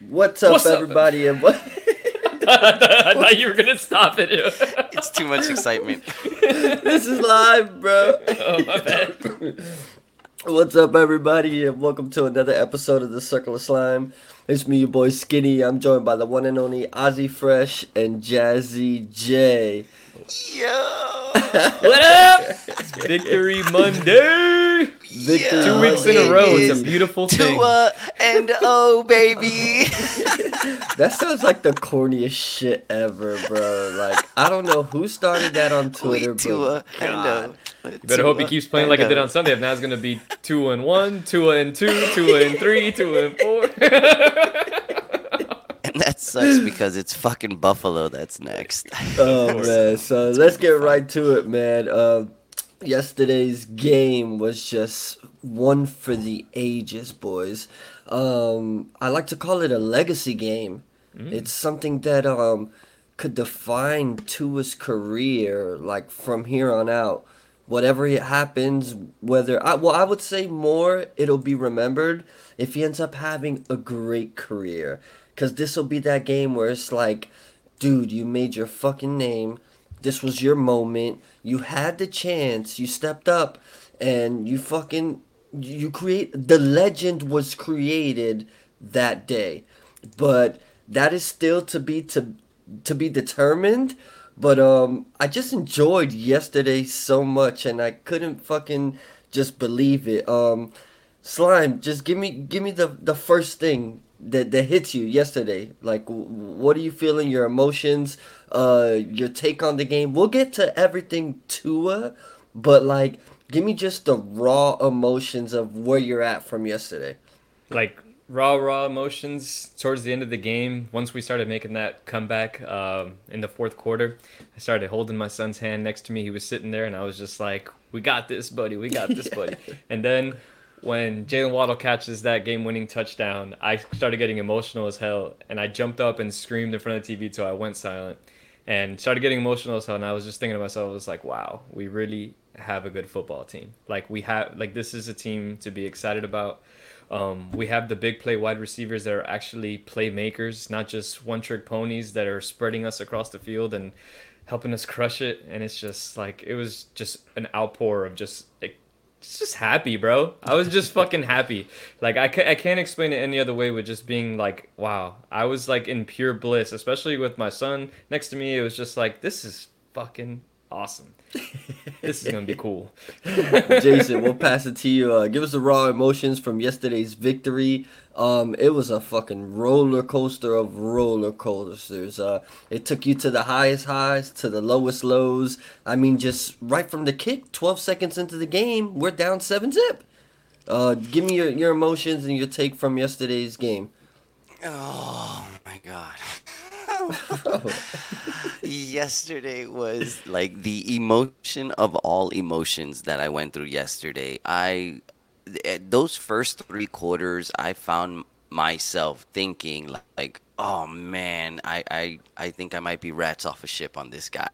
What's up, What's everybody? Up? And what? I thought you were gonna stop it. it's too much excitement. this is live, bro. Oh my bad. What's up, everybody, and welcome to another episode of the Circle of Slime. It's me, your boy Skinny. I'm joined by the one and only Ozzy Fresh and Jazzy J. Yo! what up? Victory Monday. Victory Two weeks in a row. It's a beautiful thing. Tua and oh baby. that sounds like the corniest shit ever, bro. Like I don't know who started that on Twitter, Wait, Tua but God. You better hope he keeps playing like it did on Sunday. If not, it's gonna be two and one, two and two, two and three, two and four. that sucks because it's fucking Buffalo that's next. oh man, so let's get right to it, man. Uh, yesterday's game was just one for the ages, boys. Um, I like to call it a legacy game. Mm. It's something that um could define Tua's career, like from here on out. Whatever it happens, whether I well, I would say more, it'll be remembered if he ends up having a great career. Because this will be that game where it's like, dude, you made your fucking name. This was your moment. You had the chance. You stepped up and you fucking you create the legend was created that day. But that is still to be to to be determined. But um I just enjoyed yesterday so much and I couldn't fucking just believe it. Um Slime, just give me give me the the first thing that that hits you yesterday? Like, what are you feeling? Your emotions, uh, your take on the game. We'll get to everything Tua, but like, give me just the raw emotions of where you're at from yesterday. Like raw, raw emotions towards the end of the game. Once we started making that comeback um, in the fourth quarter, I started holding my son's hand next to me. He was sitting there, and I was just like, "We got this, buddy. We got this, buddy." and then when Jaylen Waddle catches that game-winning touchdown, I started getting emotional as hell, and I jumped up and screamed in front of the TV till I went silent, and started getting emotional hell. And I was just thinking to myself, I was like, "Wow, we really have a good football team. Like we have, like this is a team to be excited about." Um, we have the big play wide receivers that are actually playmakers, not just one-trick ponies that are spreading us across the field and helping us crush it. And it's just like it was just an outpour of just like, just happy, bro. I was just fucking happy. Like I, ca- I can't explain it any other way with just being like, wow. I was like in pure bliss, especially with my son next to me. It was just like, this is fucking awesome. this is gonna be cool. Jason, we'll pass it to you. Uh, give us the raw emotions from yesterday's victory. Um, it was a fucking roller coaster of roller coasters. Uh, it took you to the highest highs, to the lowest lows. I mean, just right from the kick, 12 seconds into the game, we're down seven zip. Uh, give me your, your emotions and your take from yesterday's game. Oh my god. yesterday was like the emotion of all emotions that I went through yesterday. I eh, those first 3 quarters I found myself thinking like, "Oh man, I I I think I might be rats off a ship on this guy."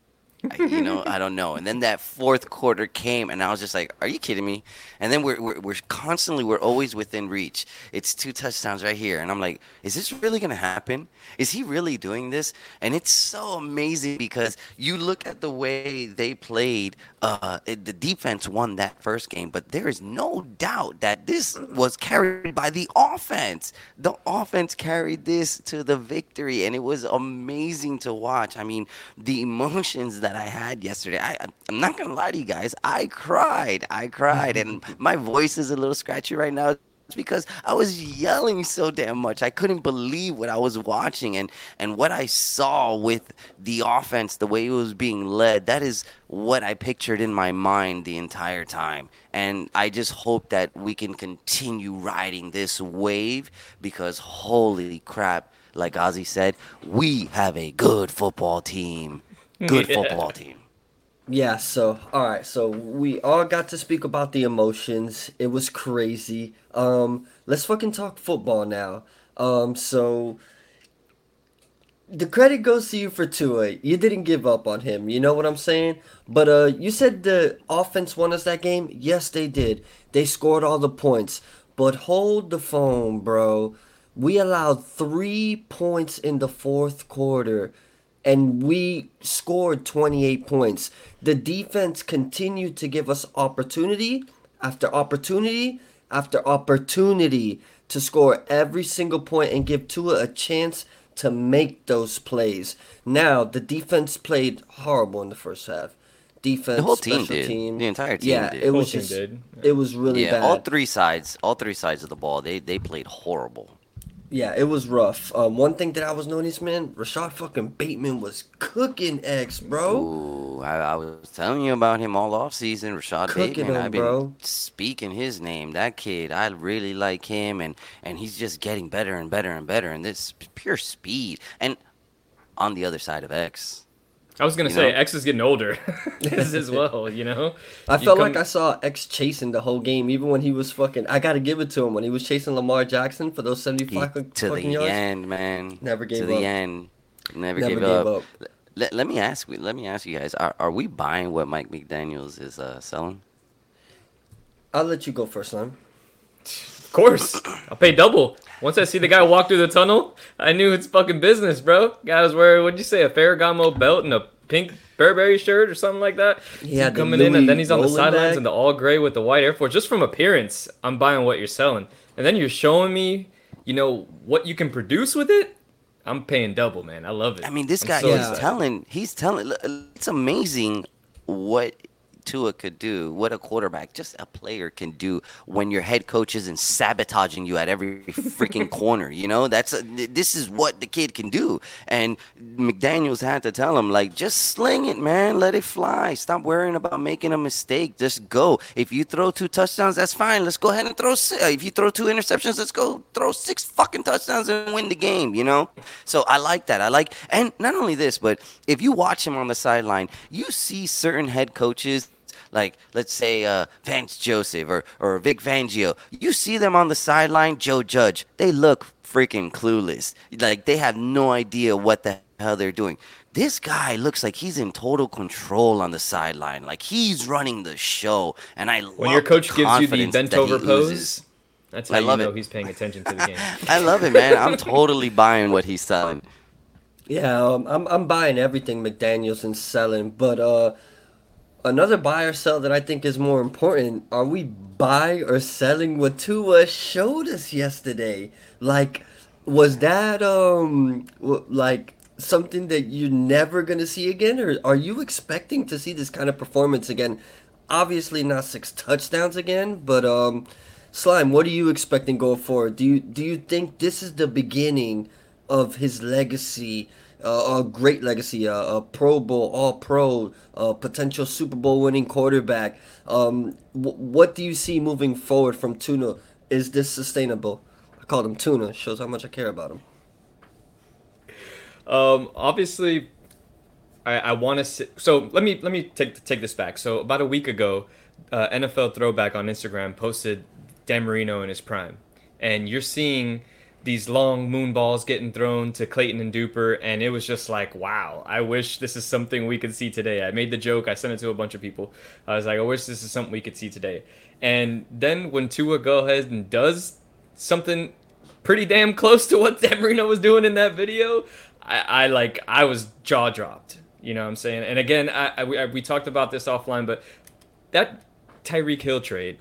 You know, I don't know. And then that fourth quarter came, and I was just like, "Are you kidding me?" And then we're, we're we're constantly, we're always within reach. It's two touchdowns right here, and I'm like, "Is this really gonna happen? Is he really doing this?" And it's so amazing because you look at the way they played. Uh, the defense won that first game, but there is no doubt that this was carried by the offense. The offense carried this to the victory, and it was amazing to watch. I mean, the emotions that I had yesterday. I, I'm not gonna lie to you guys. I cried. I cried, and my voice is a little scratchy right now because I was yelling so damn much. I couldn't believe what I was watching and and what I saw with the offense, the way it was being led. That is what I pictured in my mind the entire time. And I just hope that we can continue riding this wave because holy crap, like Ozzy said, we have a good football team. Good yeah. football team. Yeah, so all right, so we all got to speak about the emotions. It was crazy. Um, let's fucking talk football now. Um, so the credit goes to you for Tua. You didn't give up on him. You know what I'm saying? But uh, you said the offense won us that game. Yes, they did. They scored all the points. But hold the phone, bro. We allowed three points in the fourth quarter and we scored 28 points. The defense continued to give us opportunity after opportunity after opportunity to score every single point and give Tua a chance to make those plays. Now, the defense played horrible in the first half. Defense, The whole team special did. team. The entire team yeah, did. it was just did. it was really yeah, bad. all three sides, all three sides of the ball, they they played horrible. Yeah, it was rough. Um, one thing that I was noticing, man, Rashod fucking Bateman was cooking X, bro. Ooh, I, I was telling you about him all off season, Rashod Cooking Bateman. him, I've been bro. speaking his name. That kid, I really like him, and and he's just getting better and better and better. And this pure speed. And on the other side of X, I was gonna You say know? X is getting older as as well. You know, I You felt come- like I saw X chasing the whole game, even when he was fucking. I gotta give it to him when he was chasing Lamar Jackson for those he, seventy-five to fucking the yards. end, man. Never gave to gave the end. Never, Never gave, gave up. up. Let, let me ask you. Let me ask you guys: Are are we buying what Mike McDaniel's is uh, selling? I'll let you go first, Lem. Of course, I'll pay double. Once I see the guy walk through the tunnel, I knew it's fucking business, bro. Guy was wearing what'd you say, a Ferragamo belt and a pink Burberry shirt or something like that. Yeah, had the coming in, and then he's on the sidelines bag. in the all gray with the white Air Force. Just from appearance, I'm buying what you're selling, and then you're showing me, you know, what you can produce with it. I'm paying double, man. I love it. I mean, this I'm guy so he's excited. telling he's telling look, it's amazing what Tua could do, what a quarterback, just a player can do when your head coach isn't sabotaging you at every freaking corner. You know, that's a, this is what the kid can do. And McDaniel's had to tell him like, just sling it, man, let it fly. Stop worrying about making a mistake. Just go. If you throw two touchdowns, that's fine. Let's go ahead and throw. si- uh, If you throw two interceptions, let's go throw six fucking touchdowns and win the game. You know. So I like that. I like, and not only this, but if you watch him on the sideline, you see certain head coaches like let's say uh, Vance Joseph or, or Vic Fangio, you see them on the sideline, Joe Judge, they look freaking clueless. Like they have no idea what the hell they're doing. This guy looks like he's in total control on the sideline. Like he's running the show. And I when love your coach the gives you the bent over pose, oozes. that's how I you love know it. he's paying attention to the game. I love it, man. I'm totally buying what he's selling. Yeah, um, I'm I'm buying everything McDaniel's and selling, but uh, another buy or sell that I think is more important. Are we buy or selling what Tua showed us yesterday? Like, was that um like something that you're never gonna see again, or are you expecting to see this kind of performance again? Obviously, not six touchdowns again, but um, Slime, what are you expecting going forward? Do you do you think this is the beginning? of his legacy, a great legacy, uh, a Pro Bowl, All Pro, a potential Super Bowl winning quarterback. Um, w- what do you see moving forward from Tuna? Is this sustainable? I called him Tuna. Shows how much I care about him. Um, obviously, I, I want to. So let me let me take take this back. So about a week ago, uh, NFL Throwback on Instagram posted Dan Marino in his prime, and you're seeing these long moon balls getting thrown to Clayton and Duper, and it was just like, wow! I wish this is something we could see today. I made the joke. I sent it to a bunch of people. I was like, I wish this is something we could see today. And then when Tua go ahead and does something pretty damn close to what Dan was doing in that video, I, I like I was jaw dropped. You know what I'm saying? And again, I, I, we, I, we talked about this offline, but that Tyreek Hill trade,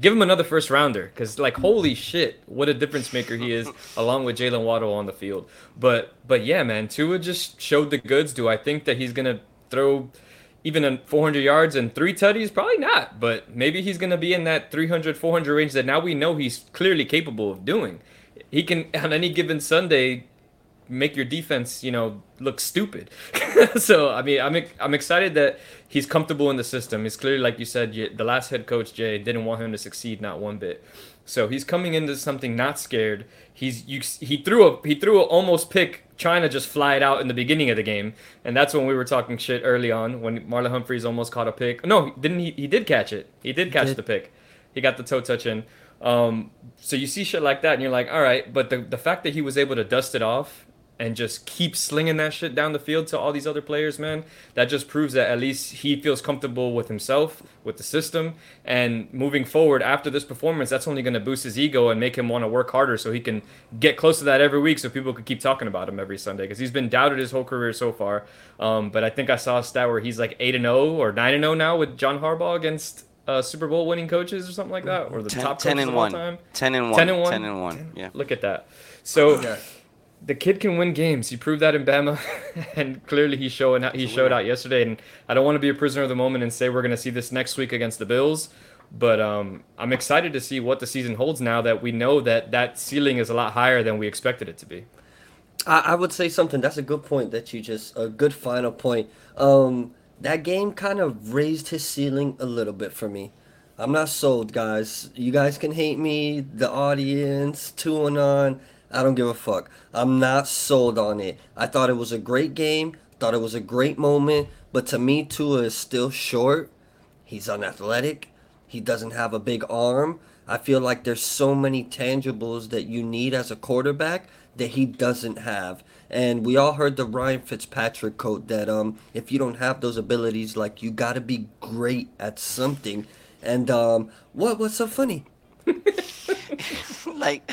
give him another first rounder because like holy shit, what a difference maker he is along with Jaylen Waddle on the field. But but yeah, man, Tua just showed the goods. Do I think that he's gonna throw? Even in 400 yards and three tutties, probably not. But maybe he's going to be in that 300, 400 range that now we know he's clearly capable of doing. He can, on any given Sunday, make your defense, you know, look stupid. so I mean, I'm I'm excited that he's comfortable in the system. It's clearly, like you said, the last head coach Jay didn't want him to succeed, not one bit. So he's coming into something not scared. He's you, he threw a he threw a almost pick trying to just fly it out in the beginning of the game, and that's when we were talking shit early on when Marlon Humphreys almost caught a pick. No, didn't he? He did catch it. He did catch did. the pick. He got the toe touch in. Um, so you see shit like that, and you're like, all right. But the the fact that he was able to dust it off and just keep slinging that shit down the field to all these other players, man, that just proves that at least he feels comfortable with himself, with the system, and moving forward after this performance, that's only going to boost his ego and make him want to work harder so he can get close to that every week so people could keep talking about him every Sunday because he's been doubted his whole career so far. Um, but I think I saw a stat where he's like 8 and 0 or 9 and 0 now with John Harbaugh against uh, Super Bowl winning coaches or something like that, or the Ten, top 10 coaches and of all 1. time. 10 and 1. 10 and 1. 10 and 1. Yeah. Look at that. So Yeah. The kid can win games. He proved that in Bama, and clearly he's showing out. He showed out yesterday. And I don't want to be a prisoner of the moment and say we're going to see this next week against the Bills, but um, I'm excited to see what the season holds now that we know that that ceiling is a lot higher than we expected it to be. I, I would say something. That's a good point that you just a good final point. Um, that game kind of raised his ceiling a little bit for me. I'm not sold, guys. You guys can hate me, the audience, two and on. I don't give a fuck. I'm not sold on it. I thought it was a great game. Thought it was a great moment, but to me, Tua is still short. He's unathletic. He doesn't have a big arm. I feel like there's so many tangibles that you need as a quarterback that he doesn't have. And we all heard the Ryan Fitzpatrick quote that um if you don't have those abilities, like you gotta be great at something. And um what what's so funny? like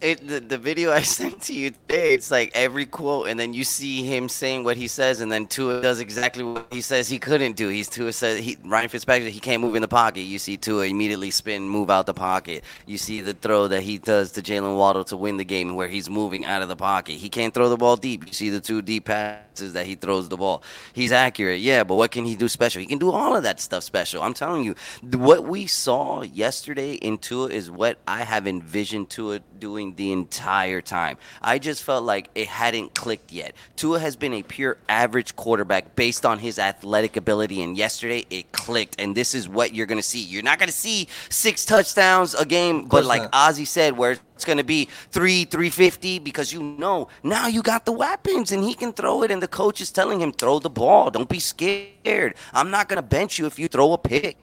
it the, the video I sent to you today, it's like every quote and then you see him saying what he says and then Tua does exactly what he says he couldn't do. He's Tua says he Ryan Fitzpatrick he can't move in the pocket. You see Tua immediately spin, move out the pocket. You see the throw that he does to Jaylen Waddle to win the game where he's moving out of the pocket. He can't throw the ball deep. You see the two deep passes that he throws the ball. He's accurate, yeah, but what can he do special? He can do all of that stuff special. I'm telling you, what we saw yesterday in Tua is what I have envisioned Tua doing the entire time. I just felt like it hadn't clicked yet. Tua has been a pure average quarterback based on his athletic ability, and yesterday it clicked. And this is what you're gonna see. You're not gonna see six touchdowns a game, but like not. Ozzy said, where it's going to be three, 350 because you know now you got the weapons and he can throw it. And the coach is telling him, throw the ball. Don't be scared. I'm not going to bench you if you throw a pick.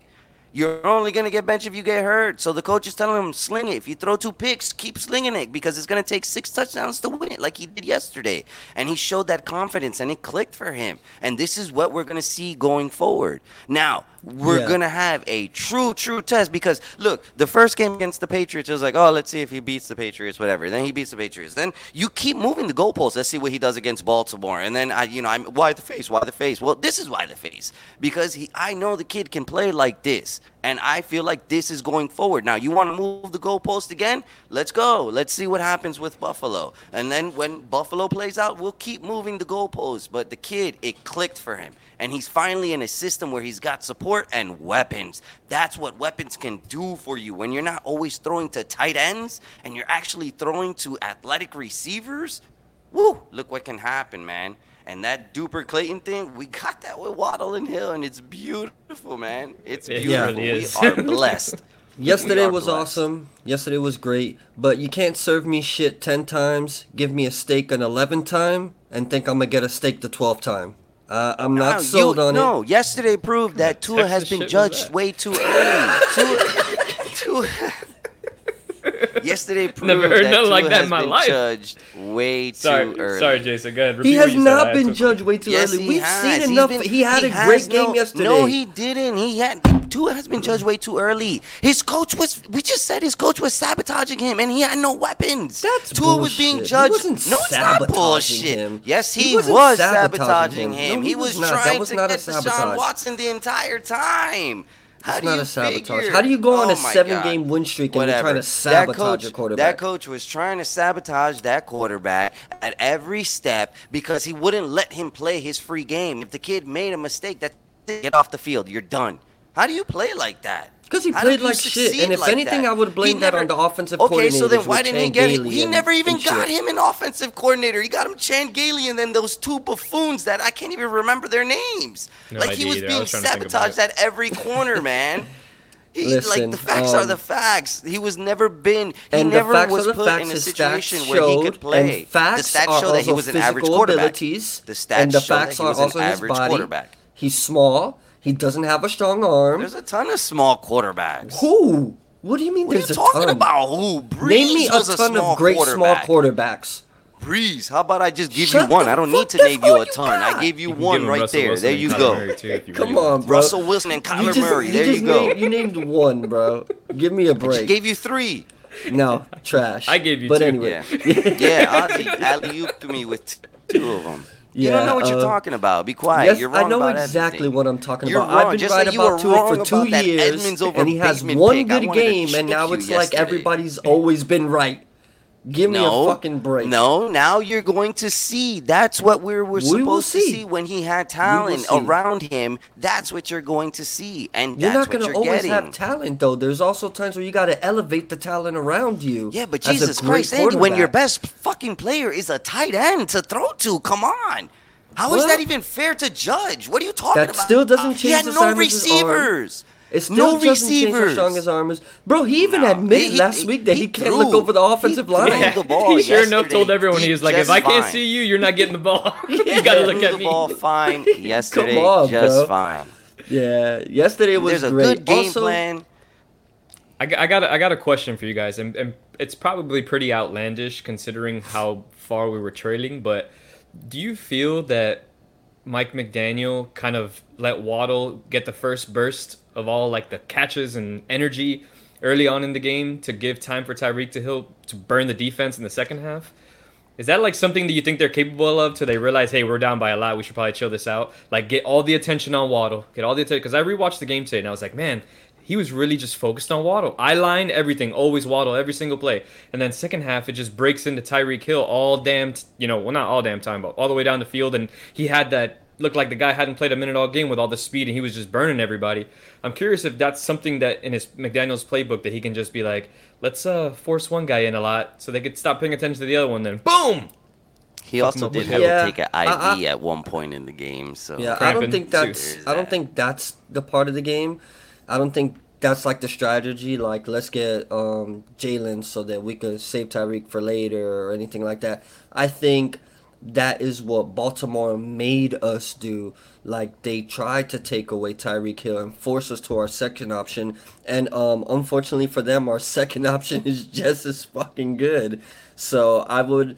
You're only going to get benched if you get hurt. So the coach is telling him, sling it. If you throw two picks, keep slinging it because it's going to take six touchdowns to win it, like he did yesterday. And he showed that confidence and it clicked for him. And this is what we're going to see going forward. Now, we're Yeah. going to have a true, true test because look, the first game against the Patriots it was like, oh, let's see if he beats the Patriots, whatever. Then he beats the Patriots. Then you keep moving the goalposts. Let's see what he does against Baltimore. And then I, you know, I'm why the face, why the face. Well, this is why the face because he, I know the kid can play like this, and I feel like this is going forward. Now, you want to move the goalpost again? Let's go. Let's see what happens with Buffalo. And then when Buffalo plays out, we'll keep moving the goalposts. But the kid, it clicked for him. And he's finally in a system where he's got support and weapons. That's what weapons can do for you when you're not always throwing to tight ends and you're actually throwing to athletic receivers. Woo! Look what can happen, man. And that Duper Clayton thing, we got that with Waddle and Hill, and it's beautiful, man. It's It beautiful. really is. We are blessed. Yesterday are was blessed. awesome. Yesterday was great, but you can't serve me shit 10 times, give me a steak an 11th time, and think I'm gonna get a steak the 12th time. Uh, I'm not No, sold you, on no, it. No, yesterday proved that Tua has been judged way too early. Tua, Tua, yesterday proved Never heard that nothing like that has in my been life. judged way too Sorry, early. sorry, Jason. Go ahead. He has what you not I been judged way too Yes, early. We've has. seen He's enough. been- he had a has great no- game yesterday. No, he didn't. He had Tua has been judged way too early. His coach was. We just said his coach was sabotaging him, and he had no weapons. That's Tua was being bullshit. He judged. wasn't no, it's not bullshit. him. Yes, He he, wasn't sabotaging sabotaging him. him. No, he, he was, was not. That trying was to not get Deshaun sabotage. Watson the entire time. How It's do not you a sabotage. figure? How do you go on a Oh my seven-game God. win streak and you're trying to That sabotage coach- your quarterback? That coach was trying to sabotage that quarterback at every step because he wouldn't let him play his free game. If the kid made a mistake, that get off the field. You're done. How do you play like that? Because he played like shit. And if like anything, that? I would He blame that on the offensive coordinator. Okay, so then why didn't he Chan get it? Gailey He and- never even got shit. him an offensive coordinator. He got him Chan Gailey and then those two buffoons that I can't even remember their names. No like he was either. Being was trying to think about sabotaged at every corner, man. He, Listen, like the facts are um, the facts. He was never been. He and never was put facts. in a situation where he could play. and facts the stats are show that he was an average quarterback. The stats and the show that facts he are was an also average quarterback. He's small. He doesn't have a strong arm. There's a ton of small quarterbacks. Who? What do you mean? What are you there's a talking ton? about? Who? Brees Name me a was ton small of great quarterback. small quarterbacks. Brees. How about I just give Shut you one? I don't need to name you a ton. got. I gave you, You one right Russell there. Wilson there you go. Too, you Come really on, bro. Russell Wilson and You Kyler just, Murray. you There you go. Named, you named one, bro. Give me a I just break. gave you three. No, trash. I gave you but two. anyway. Yeah, yeah. Ozzy alley ooped me with two of them. You Yeah, don't know what you're uh, talking about. Be quiet. Yes, You're wrong I know about exactly everything. what I'm talking You're about. I've been just right like about Tua for two years, and he has one good game, and now it's you like everybody's always been right. Give me no, a fucking break. No, now you're going to see. That's what we're, we're We will supposed to see. see when he had talent around him. That's what you're going to see, and You're not gonna always getting. have talent though. There's also times where you got to elevate the talent around you. yeah, but Jesus Christ, Andy, when your best fucking player is a tight end to throw to, come on. How is What? that even fair to judge? What are you talking That about? That still doesn't He change had the no size of his arm. receivers. It still no doesn't how receivers. strong his arm is. Bro, he even No, admitted he- last he- week that he he, can't look over the offensive He line. Yeah, the ball he sure enough told everyone he He was like, if just I can't fine. see you, you're not getting the ball. you gotta look Threw at the me. ball fine yesterday, on, just bro. fine. Yeah, yesterday was There's a great. good game also, plan. I, got- I got a, I got a question for you guys, and, and it's probably pretty outlandish considering how far we were trailing. But do you feel that Mike McDaniel kind of let Waddle get the first burst of all like the catches and energy early on in the game to give time for Tyreek to Hill to burn the defense in the second half? Is that like something that you think they're capable of? Till they realize, hey, we're down by a lot. We should probably chill this out. Like get all the attention on Waddle. Get all the attention because I rewatched the game today and I was like, man, he was really just focused on Waddle. I line everything, always Waddle every single play. And then second half, it just breaks into Tyreek Hill all damn, you know, well not all damn time, but all the way down the field. And he had that looked like the guy hadn't played a minute all game with all the speed and he was just burning everybody. I'm curious if that's something that in his McDaniel's playbook that he can just be like, let's uh force one guy in a lot so they could stop paying attention to the other one. Then boom. He Fuck also did with have it. to take an I- IV at one point in the game. So Yeah, I don't think that's. There's I don't think that's the part of the game. I don't think that's like the strategy. Like, let's get um, Jaylen so that we could save Tyreek for later or anything like that. I think that is what Baltimore made us do. Like, they tried to take away Tyreek Hill and force us to our second option. And um, unfortunately for them, our second option is just as fucking good. So I would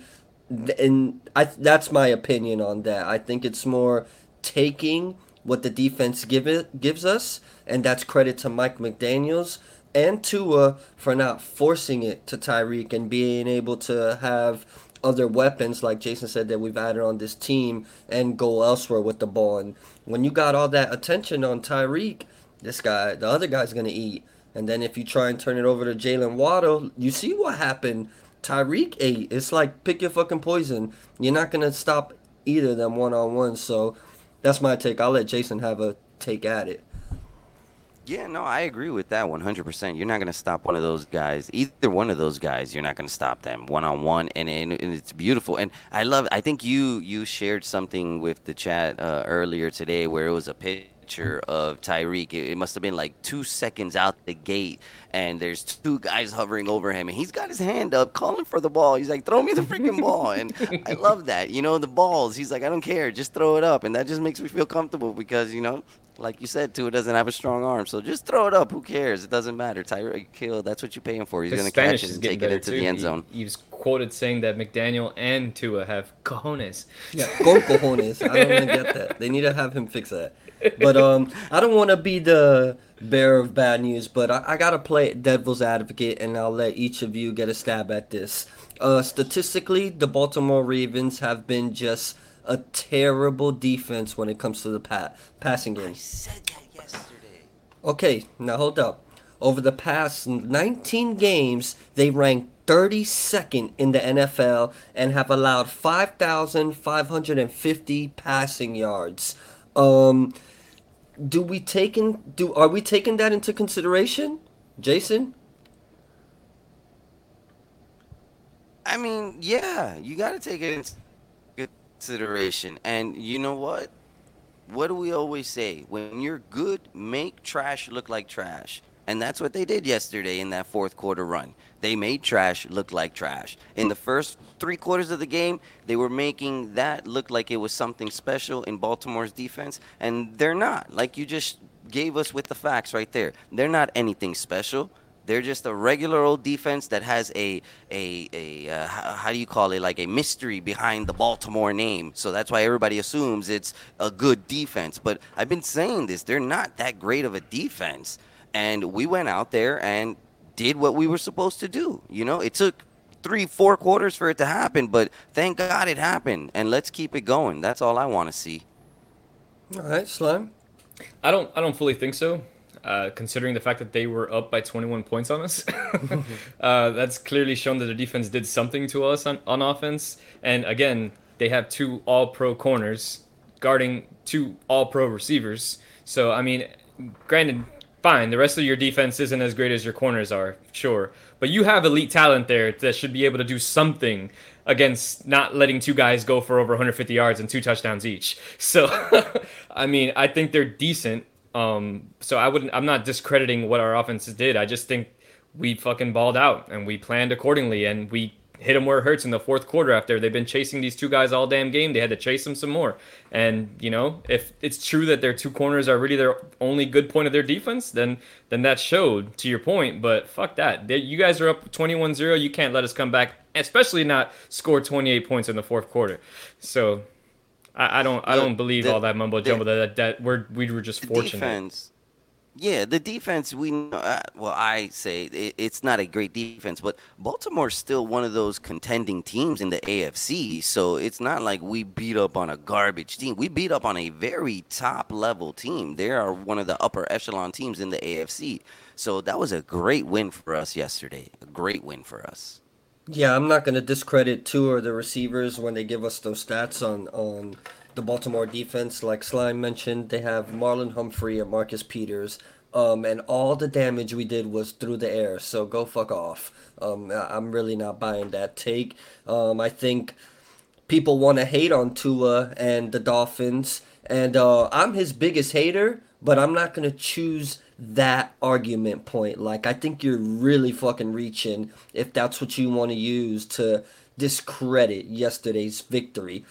and I that's my opinion on that. I think it's more taking what the defense give it gives us, and that's credit to Mike McDaniel's and Tua for not forcing it to Tyreek and being able to have other weapons like Jason said that we've added on this team and go elsewhere with the ball. And when you got all that attention on Tyreek, this guy, the other guy's gonna eat. And then if you try and turn it over to Jaylen Waddle, you see what happened. Tyreek ate. It's like pick your fucking poison. You're not gonna stop either of them one on one. So that's my take. I'll let Jason have a take at it. Yeah, no, I agree with that 100%. You're not going to stop one of those guys. Either one of those guys, you're not going to stop them one on one and, and it's beautiful. And I love I think you you shared something with the chat uh, earlier today where it was a picture of Tyreek. It, it must have been like 2 seconds out the gate and there's two guys hovering over him and he's got his hand up calling for the ball. He's like, "Throw me the freaking ball." And I love that. You know, the balls. He's like, "I don't care. Just throw it up." And that just makes me feel comfortable because, you know, like you said, Tua doesn't have a strong arm, so just throw it up. Who cares? It doesn't matter. Tyreek Hill, that's what you're paying for. He's gonna Spanish catch it is and getting take it into too. the end zone. He, was quoted saying that McDaniel and Tua have cojones. Yeah, con cojones. I don't even get that. They need to have him fix that. But um, I don't want to be the bearer of bad news, but I, I gotta play devil's advocate, and I'll let each of you get a stab at this. Uh, statistically, the Baltimore Ravens have been just a terrible defense when it comes to the pat passing game. I said that yesterday. Okay, now hold up. Over the past 19 games, they rank 32nd in the NFL and have allowed 5,550 passing yards. Um, do we taking do are we taking that into consideration, Jason? I mean, yeah, you got to take it into consideration. And you know what? What do we always say? When you're good, make trash look like trash. And that's what they did yesterday in that fourth quarter run. They made trash look like trash. In the first three quarters of the game, they were making that look like it was something special in Baltimore's defense. And they're not. Like you just gave us with the facts right there. They're not anything special. They're just a regular old defense that has a a a uh, how, how do you call it like a mystery behind the Baltimore name. So that's why everybody assumes it's a good defense. But I've been saying this, they're not that great of a defense. And we went out there and did what we were supposed to do. You know, it took three, four quarters for it to happen, but thank God it happened. And let's keep it going. That's all I want to see. All right, slime. I don't I don't fully think so. Uh, considering the fact that they were up by 21 points on us, uh, that's clearly shown that the defense did something to us on, on offense. And again, they have two All Pro corners guarding two All Pro receivers. So I mean, granted, fine, the rest of your defense isn't as great as your corners are, sure, but you have elite talent there that should be able to do something against not letting two guys go for over 150 yards and two touchdowns each. So, I mean, I think they're decent. Um, so I wouldn't. I'm not discrediting what our offenses did. I just think we fucking balled out and we planned accordingly and we hit them where it hurts in the fourth quarter after they've been chasing these two guys all damn game. They had to chase them some more. And, you know, if it's true that their two corners are really their only good point of their defense, then then that showed to your point. But fuck that. They, you guys are up 21-0. You can't let us come back, especially not score 28 points in the fourth quarter. So I, I don't I don't believe the- all that mumbo jumbo that, that we're we were just fortunate. defense. Yeah, the defense. We uh, well, I say it, it's not a great defense, but Baltimore's still one of those contending teams in the AFC. So it's not like we beat up on a garbage team. We beat up on a very top level team. They are one of the upper echelon teams in the AFC. So that was a great win for us yesterday. A great win for us. Yeah, I'm not going to discredit two of the receivers when they give us those stats on on the Baltimore defense. Like Slime mentioned, they have Marlon Humphrey and Marcus Peters. Um, and all the damage we did was through the air. So go fuck off. Um, I'm really not buying that take. Um, I think people want to hate on Tua and the Dolphins, and uh, I'm his biggest hater, but I'm not gonna choose that argument point. Like I think you're really fucking reaching if that's what you want to use to discredit yesterday's victory.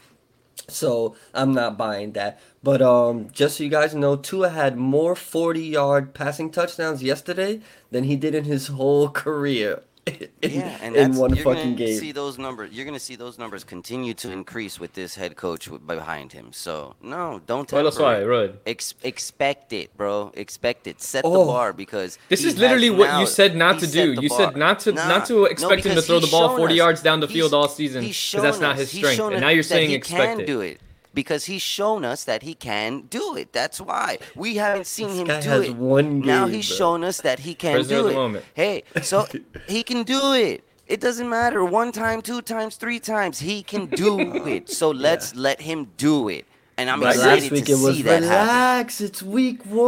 So I'm not buying that. But um, just so you guys know, Tua had more 40 yard passing touchdowns yesterday than he did in his whole career. In, Yeah, and in one you're fucking gonna game. see those numbers. You're gonna see those numbers continue to increase with this head coach behind him. So no, don't Well, that's temper why, it. Rod. Ex- expect it, bro. Expect it. Set the Oh. bar because This is literally what now- you said not to do. the You said not to Nah, not to no, expect him to throw the ball 40 us- yards down the field all season because that's shown not his strength. And now you're saying expect can it. do it because he's shown us that he can do it. That's why we haven't seen This him do it. one now he's bro. shown us that he can Prisoner do it. moment. Hey, so he can do it. It doesn't matter. One time, two times, three times. He can do it. So let's let him do it. And I'm But excited to see that happen. relax. It's week one.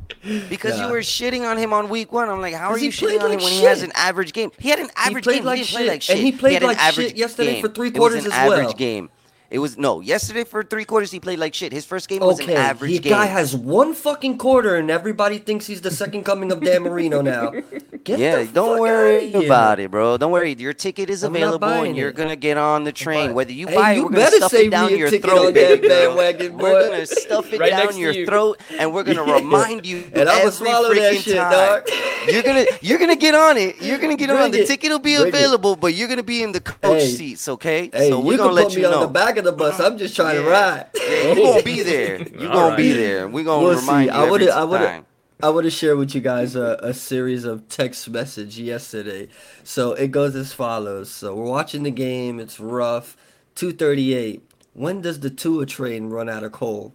Because Nah. you were shitting on him on week one. I'm like, how are you shitting on him when he has an average game? He had an average played game. like he didn't play like shit. And he played an like shit yesterday game. for three It was quarters an as average well. game. It was no yesterday for three quarters he played like shit. His first game was okay, an average the game. guy has one fucking quarter, and everybody thinks he's the second coming of Dan Marino now. Get yeah, the don't worry about it, bro. Don't worry. Your ticket is I'm available, and you're it. gonna get on the train. Whether you Hey, buy it, you we're gonna stuff it down me your throat, baby bandwagon, We're gonna stuff it Right down your you. throat, and we're gonna Yeah. remind you And every swallow that freaking shit, time. dog. You're gonna you're gonna get on it. You're gonna get on. Bring The it. ticket will be Bring available, but you're gonna be in the coach seats, okay? So we're gonna let you know. On the of the bus. I'm just trying to ride. Yeah, you're gonna be there. You're gonna be there. We're gonna We'll remind see. you I would every I would time. I would have shared with you guys a, a series of text message yesterday. So it goes as follows. So we're watching the game. It's rough. 238. When does the Tua train run out of coal?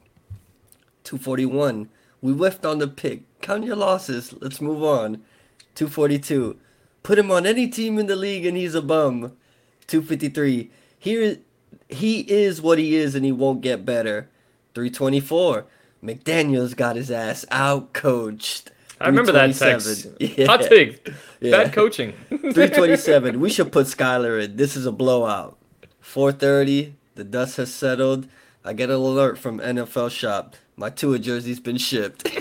241. We whiffed on the pick. Count your losses. Let's move on. 242. Put him on any team in the league and he's a bum. 253. Here he is what he is and he won't get better. 324. McDaniels got his ass out coached. I remember that text. Yeah. Hot take. Yeah. Bad coaching. 327. We should put Skylar in. This is a blowout. 430. The dust has settled. I get an alert from NFL Shop. My Tua jersey's been shipped.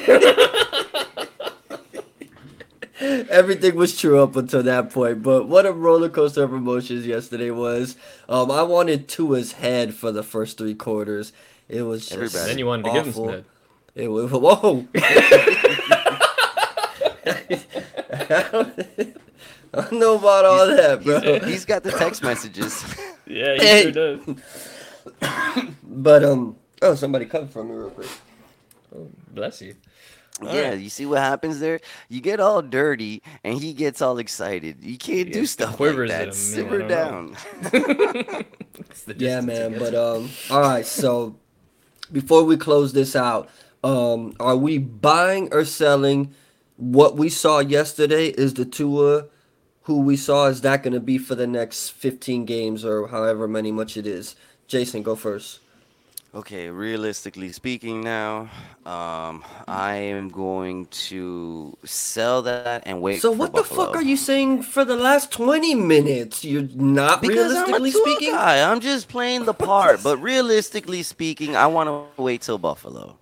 Everything was true up until that point, but what a roller coaster of emotions yesterday was. Um, I wanted Tua's head for the first three quarters. It was just Everybody. then you wanted to give him some awful. head. It was whoa. account. I don't know about all that, bro. He's got the text messages. Yeah, he Hey. sure does. But um, oh, somebody come for me real quick. Oh, bless you. Yeah, you see what happens there? You get all dirty, and he gets all excited. You can't Yeah, do stuff like that. him, Simmer don't down. Yeah, man. But um, all right. So before we close this out, um, are we buying or selling what we saw yesterday? Is the Tua who we saw? Is that going to be for the next fifteen games or however many much it is? Jason, go first. Okay, realistically speaking, now, um, I am going to sell that and wait. So what the fuck are you saying for the last twenty minutes? You're not Because I'm realistically speaking. guy. I'm just playing the part. but realistically speaking, I want to wait till Buffalo.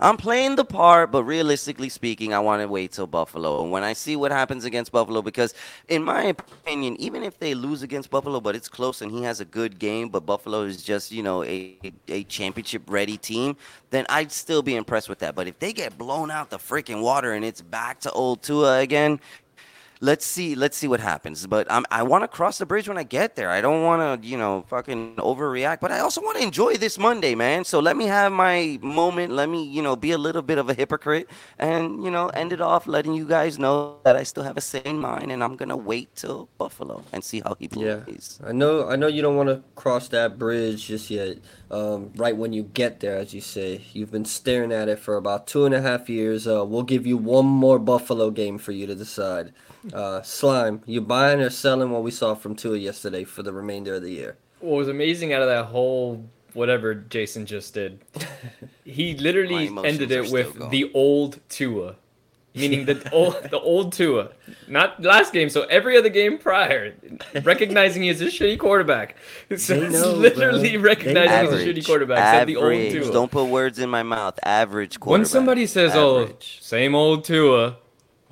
I'm playing the part, but realistically speaking, I want to wait till Buffalo. And when I see what happens against Buffalo, because in my opinion, even if they lose against Buffalo, but it's close and he has a good game, but Buffalo is just, you know, a, a championship ready team, then I'd still be impressed with that. But if they get blown out the freaking water and it's back to old Tua again, let's see let's see what happens but I'm, i want to cross the bridge when i get there i don't want to you know fucking overreact but i also want to enjoy this monday man so let me have my moment let me you know be a little bit of a hypocrite and you know end it off letting you guys know that i still have a sane mind and i'm gonna wait till buffalo and see how he plays Yeah, I know. I know you don't want to cross that bridge just yet. Um, right when you get there, as you say, you've been staring at it for about two and a half years. Uh, we'll give you one more Buffalo game for you to decide. Uh, Slime, you buying or selling what we saw from Tua yesterday for the remainder of the year? what was amazing out of that whole whatever Jason just did, he literally ended it with going. the old Tua, meaning the old the old Tua, not last game. So every other game prior, recognizing he is a shitty quarterback. So know, literally bro. recognizing he's a shitty quarterback. Said the old average Tua. don't put words in my mouth average quarterback when somebody says, "Oh, Average. same old Tua,"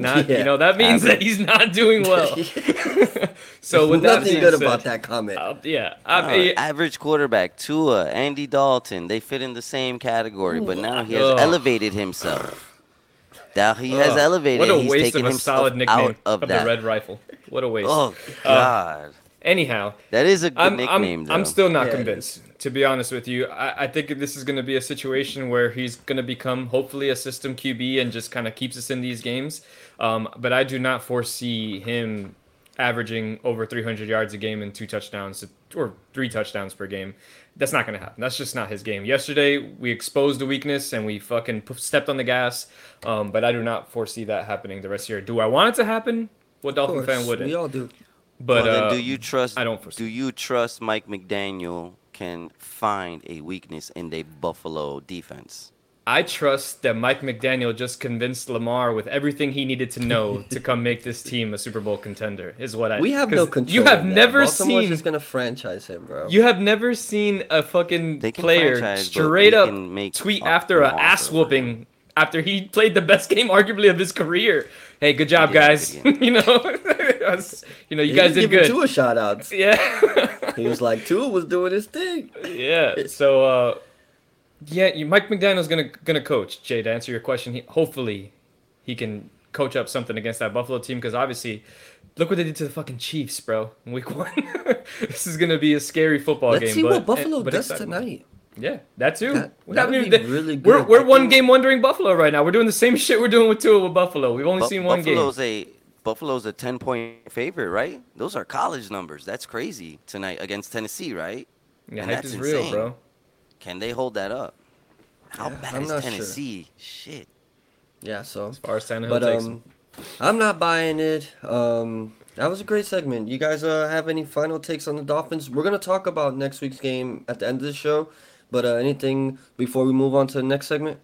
not Yeah. you know that means that he's not doing well. so with nothing being good said, about that comment. uh, yeah, I, Uh, I- average quarterback, Tua, Andy Dalton, they fit in the same category, but now he has Ugh. elevated himself. Now he has elevated. What a He's waste taken of a solid nickname out of, of, that. the Red Rifle. What a waste. Oh God, Anyhow, that is a good I'm, nickname. I'm, though. I'm still not Yeah, convinced, to be honest with you. I, I think this is going to be a situation where he's going to become, hopefully, a system QB and just kind of keeps us in these games. Um, but I do not foresee him averaging over 300 yards a game and two touchdowns or three touchdowns per game. That's not going to happen. That's just not his game. Yesterday, we exposed a weakness and we fucking p- stepped on the gas. Um, but I do not foresee that happening the rest of the year. Do I want it to happen? What Of Dolphin course, fan wouldn't? we all do. But well, uh, do you trust? I don't foresee. Do you trust Mike McDaniel can find a weakness in the Buffalo defense? I trust that Mike McDaniel just convinced Lamar with everything he needed to know to come make this team a Super Bowl contender. Is what I. We have no 'cause control. You have of that. never Baltimore's seen. just gonna franchise him, bro. You have never seen a fucking player straight up make tweet after an a ass for whooping after he played the best game arguably of his career. Hey, good job, guys. good you know, Us- you know, you He guys was did giving good. Tua shout outs. Yeah. He was like, Tua was doing his thing. Yeah. So, uh, yeah, you, Mike McDaniel's gonna gonna coach. Jay, to answer your question, he, hopefully he can coach up something against that Buffalo team because obviously, look what they did to the fucking Chiefs, bro. in Week one. this is gonna be a scary football Let's game. see but, what Buffalo eh, but does exciting. tonight. Yeah, that too. That, that would be really good. We're good. we're one think- game wondering Buffalo right now. We're doing the same shit we're doing with Tua with Buffalo. We've only Bu- seen one Buffalo's game. a Buffalo's a ten point favorite, right? Those are college numbers. That's crazy tonight against Tennessee, right? Yeah, and hype that's is real, insane. bro. Can they hold that up? How Yeah, bad I'm is not sure. Tennessee? Shit. Yeah, so. As far as Tannehill But takes um, I'm not buying it. Um, that was a great segment. You guys uh, have any final takes on the Dolphins? We're gonna talk about next week's game at the end of the show. But uh, anything before we move on to the next segment?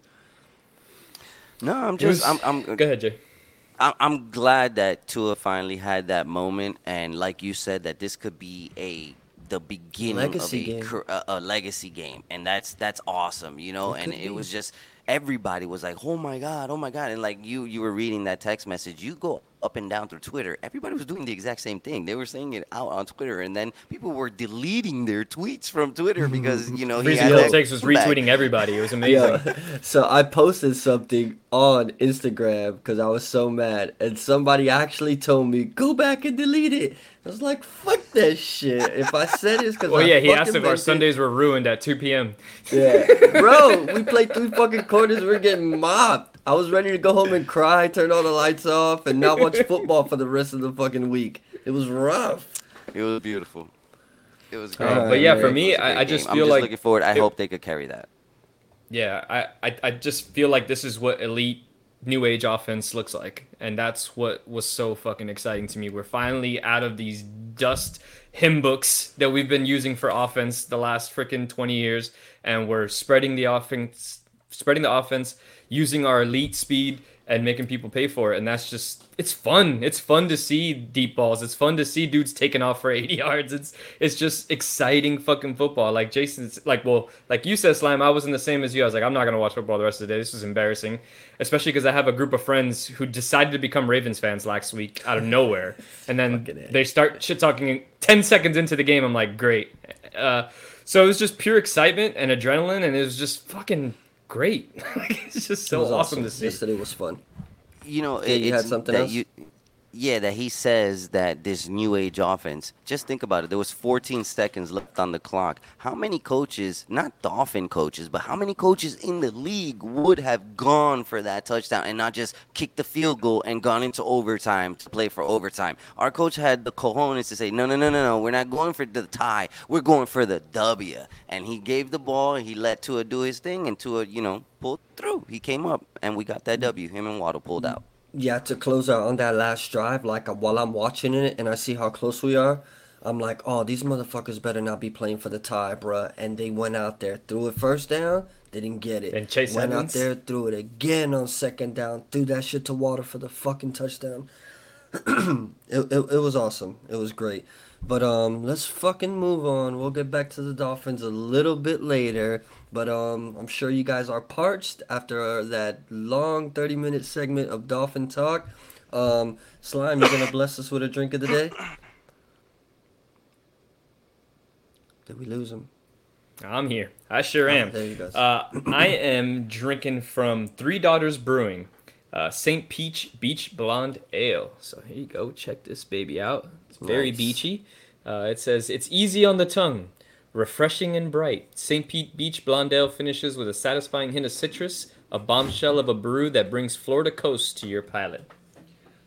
No, I'm It was- just I'm I'm Go ahead, Jay. I'm, I'm glad that Tua finally had that moment, and like you said, that this could be a the beginning Legacy of a, a, a legacy game, and that's that's awesome, you know. It and it be. was just everybody was like, "Oh my god, oh my god!" And like you you were reading that text message, you go up and down through Twitter, everybody was doing the exact same thing. They were saying it out on Twitter, and then people were deleting their tweets from Twitter because you know he had that Takes was comeback. retweeting everybody. It was amazing. Yeah. So I posted something on Instagram because I was so mad, and somebody actually told me go back and delete it. I was like, "Fuck that shit!" If I said it's because Well, I yeah, he asked if our meant it. Sundays were ruined at 2 p.m. Yeah, bro, we played three fucking quarters. We're getting mopped. I was ready to go home and cry, turn all the lights off, and not watch football for the rest of the fucking week. It was rough. It was beautiful. It was great. Uh, but yeah, for me, It was a I, great I just game. feel I'm just like looking forward. I it- hope they could carry that. Yeah, I, I, I just feel like this is what elite new age offense looks like. And that's what was so fucking exciting to me. We're finally out of these dust hymn books that we've been using for offense the last freaking 20 years. And we're spreading the offense, spreading the offense, using our elite speed and making people pay for it. And that's just, it's fun. It's fun to see deep balls. It's fun to see dudes taking off for 80 yards. It's, it's just exciting fucking football. Like Jason's, like, well, like you said, Slime, I wasn't the same as you. I was like, I'm not going to watch football the rest of the day. This is embarrassing. Especially because I have a group of friends who decided to become Ravens fans last week out of nowhere. And then they start shit talking 10 seconds into the game. I'm like, great. Uh, so it was just pure excitement and adrenaline. And it was just fucking great. it's just It so was awesome to see. Yesterday was fun. you know, Yeah, you had something that else? You, yeah, that he says that this new age offense. Just think about it. There was 14 seconds left on the clock. How many coaches, not Dolphin coaches, but how many coaches in the league would have gone for that touchdown and not just kicked the field goal and gone into overtime to play for overtime? Our coach had the cojones to say, no, no, no, no, no, we're not going for the tie. We're going for the W. And he gave the ball. And he let Tua do his thing, and Tua, you know, pulled through. He came up, and we got that W. Him and Waddle pulled out. Yeah, to close out on that last drive, like uh, while I'm watching it and I see how close we are, I'm like, oh, these motherfuckers better not be playing for the tie, bruh. And they went out there, threw it first down, they didn't get it. And Chase went Edmonds? out there, threw it again on second down, threw that shit to Waddle for the fucking touchdown. it, it, it was awesome. It was great. But um, let's fucking move on. We'll get back to the Dolphins a little bit later. But um, I'm sure you guys are parched after that long 30 minute segment of Dolphin talk. Um, Slime, you're gonna bless us with a drink of the day? Did we lose him? I'm here. I sure Oh, am. there you go. Uh, I am drinking from Three Daughters Brewing, uh, St. Pete Beach Blonde Ale. So here you go. Check this baby out. It's very Nice. beachy. Uh, it says it's easy on the tongue, refreshing and bright. St. Pete Beach Blonde Ale finishes with a satisfying hint of citrus, a bombshell of a brew that brings Florida coast to your palate.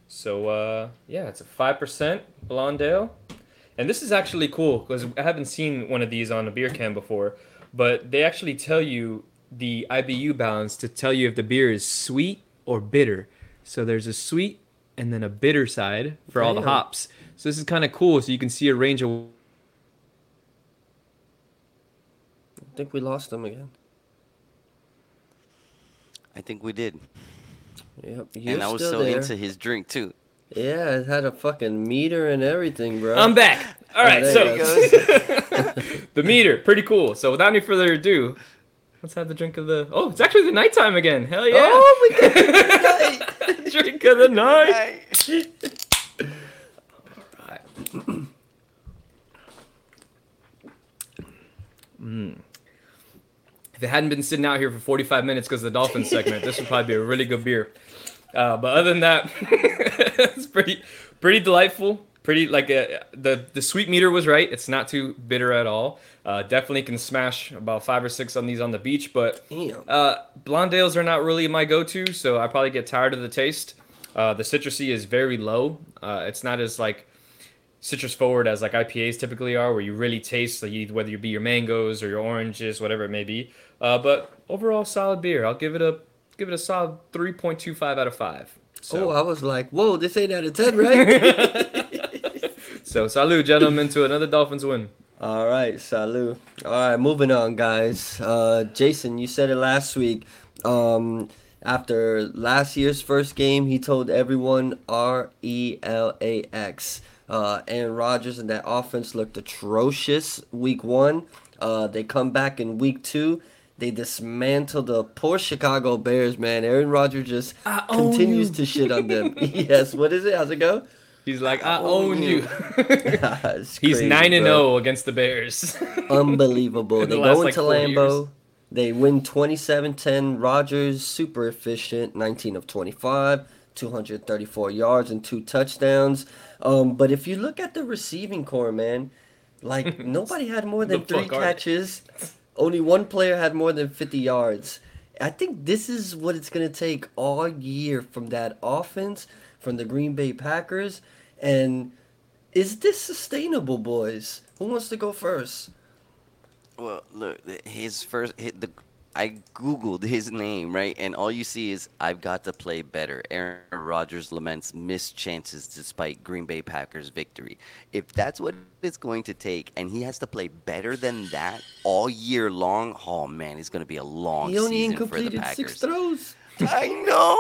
So uh, yeah, it's a five percent blonde ale. And this is actually cool because I haven't seen one of these on a beer can before, but they actually tell you the IBU balance to tell you if the beer is sweet or bitter. So there's a sweet and then a bitter side for all the hops. So this is kind of cool. So you can see a range of. I think we lost him again. I think we did. Yep, you're and I was still so there. into his drink too. Yeah, it had a fucking meter and everything, bro. I'm back. All right, Oh, so the meter, pretty cool. So without any further ado, let's have the drink of the. Oh, it's actually the nighttime again. Hell yeah! Oh, we got it. drink of the night. Alright. Mm. It hadn't been sitting out here for 45 minutes because of the Dolphins segment, this would probably be a really good beer. Uh, but other than that, it's pretty, pretty delightful. Pretty like uh, the the sweet meter was right. It's not too bitter at all. Uh, definitely can smash about five or six on these on the beach. But Damn. uh, blonde ales are not really my go-to, so I probably get tired of the taste. Uh, the citrusy is very low. Uh, it's not as like citrus forward as like IPAs typically are, where you really taste like whether it be your mangoes or your oranges, whatever it may be. Uh, but overall, solid beer. I'll give it a give it a solid three point two five out of five. So, Oh, I was like, whoa, this ain't out of 10, right? so salute, gentlemen, to another Dolphins win. All right, salute. All right, moving on, guys. Uh, Jason, you said it last week. Um, after last year's first game, he told everyone R E L A X. Uh, Aaron Rodgers and that offense looked atrocious week one. Uh, they come back in week two. They dismantled the poor Chicago Bears, man. Aaron Rodgers just I continues to shit on them. yes, what is it? How's it go? He's like, I own own you. It's He's crazy, nine and zero against the Bears. Unbelievable. They the last, go into four Lambeau. years. They win 27-10. Rodgers, super efficient, 19 of 25, 234 yards and two touchdowns. Um, but if you look at the receiving corps, man, like nobody had more than three fuck are catches. Only one player had more than 50 yards. I think this is what it's going to take all year from that offense, from the Green Bay Packers. And is this sustainable, boys? Who wants to go first? Well, look, his first hit the. I googled his name right, and all you see is "I've got to play better." Aaron Rodgers laments missed chances despite Green Bay Packers victory. If that's what it's going to take, and he has to play better than that all year long, oh man, it's going to be a long He only season for the incompleted Packers. six throws. I know.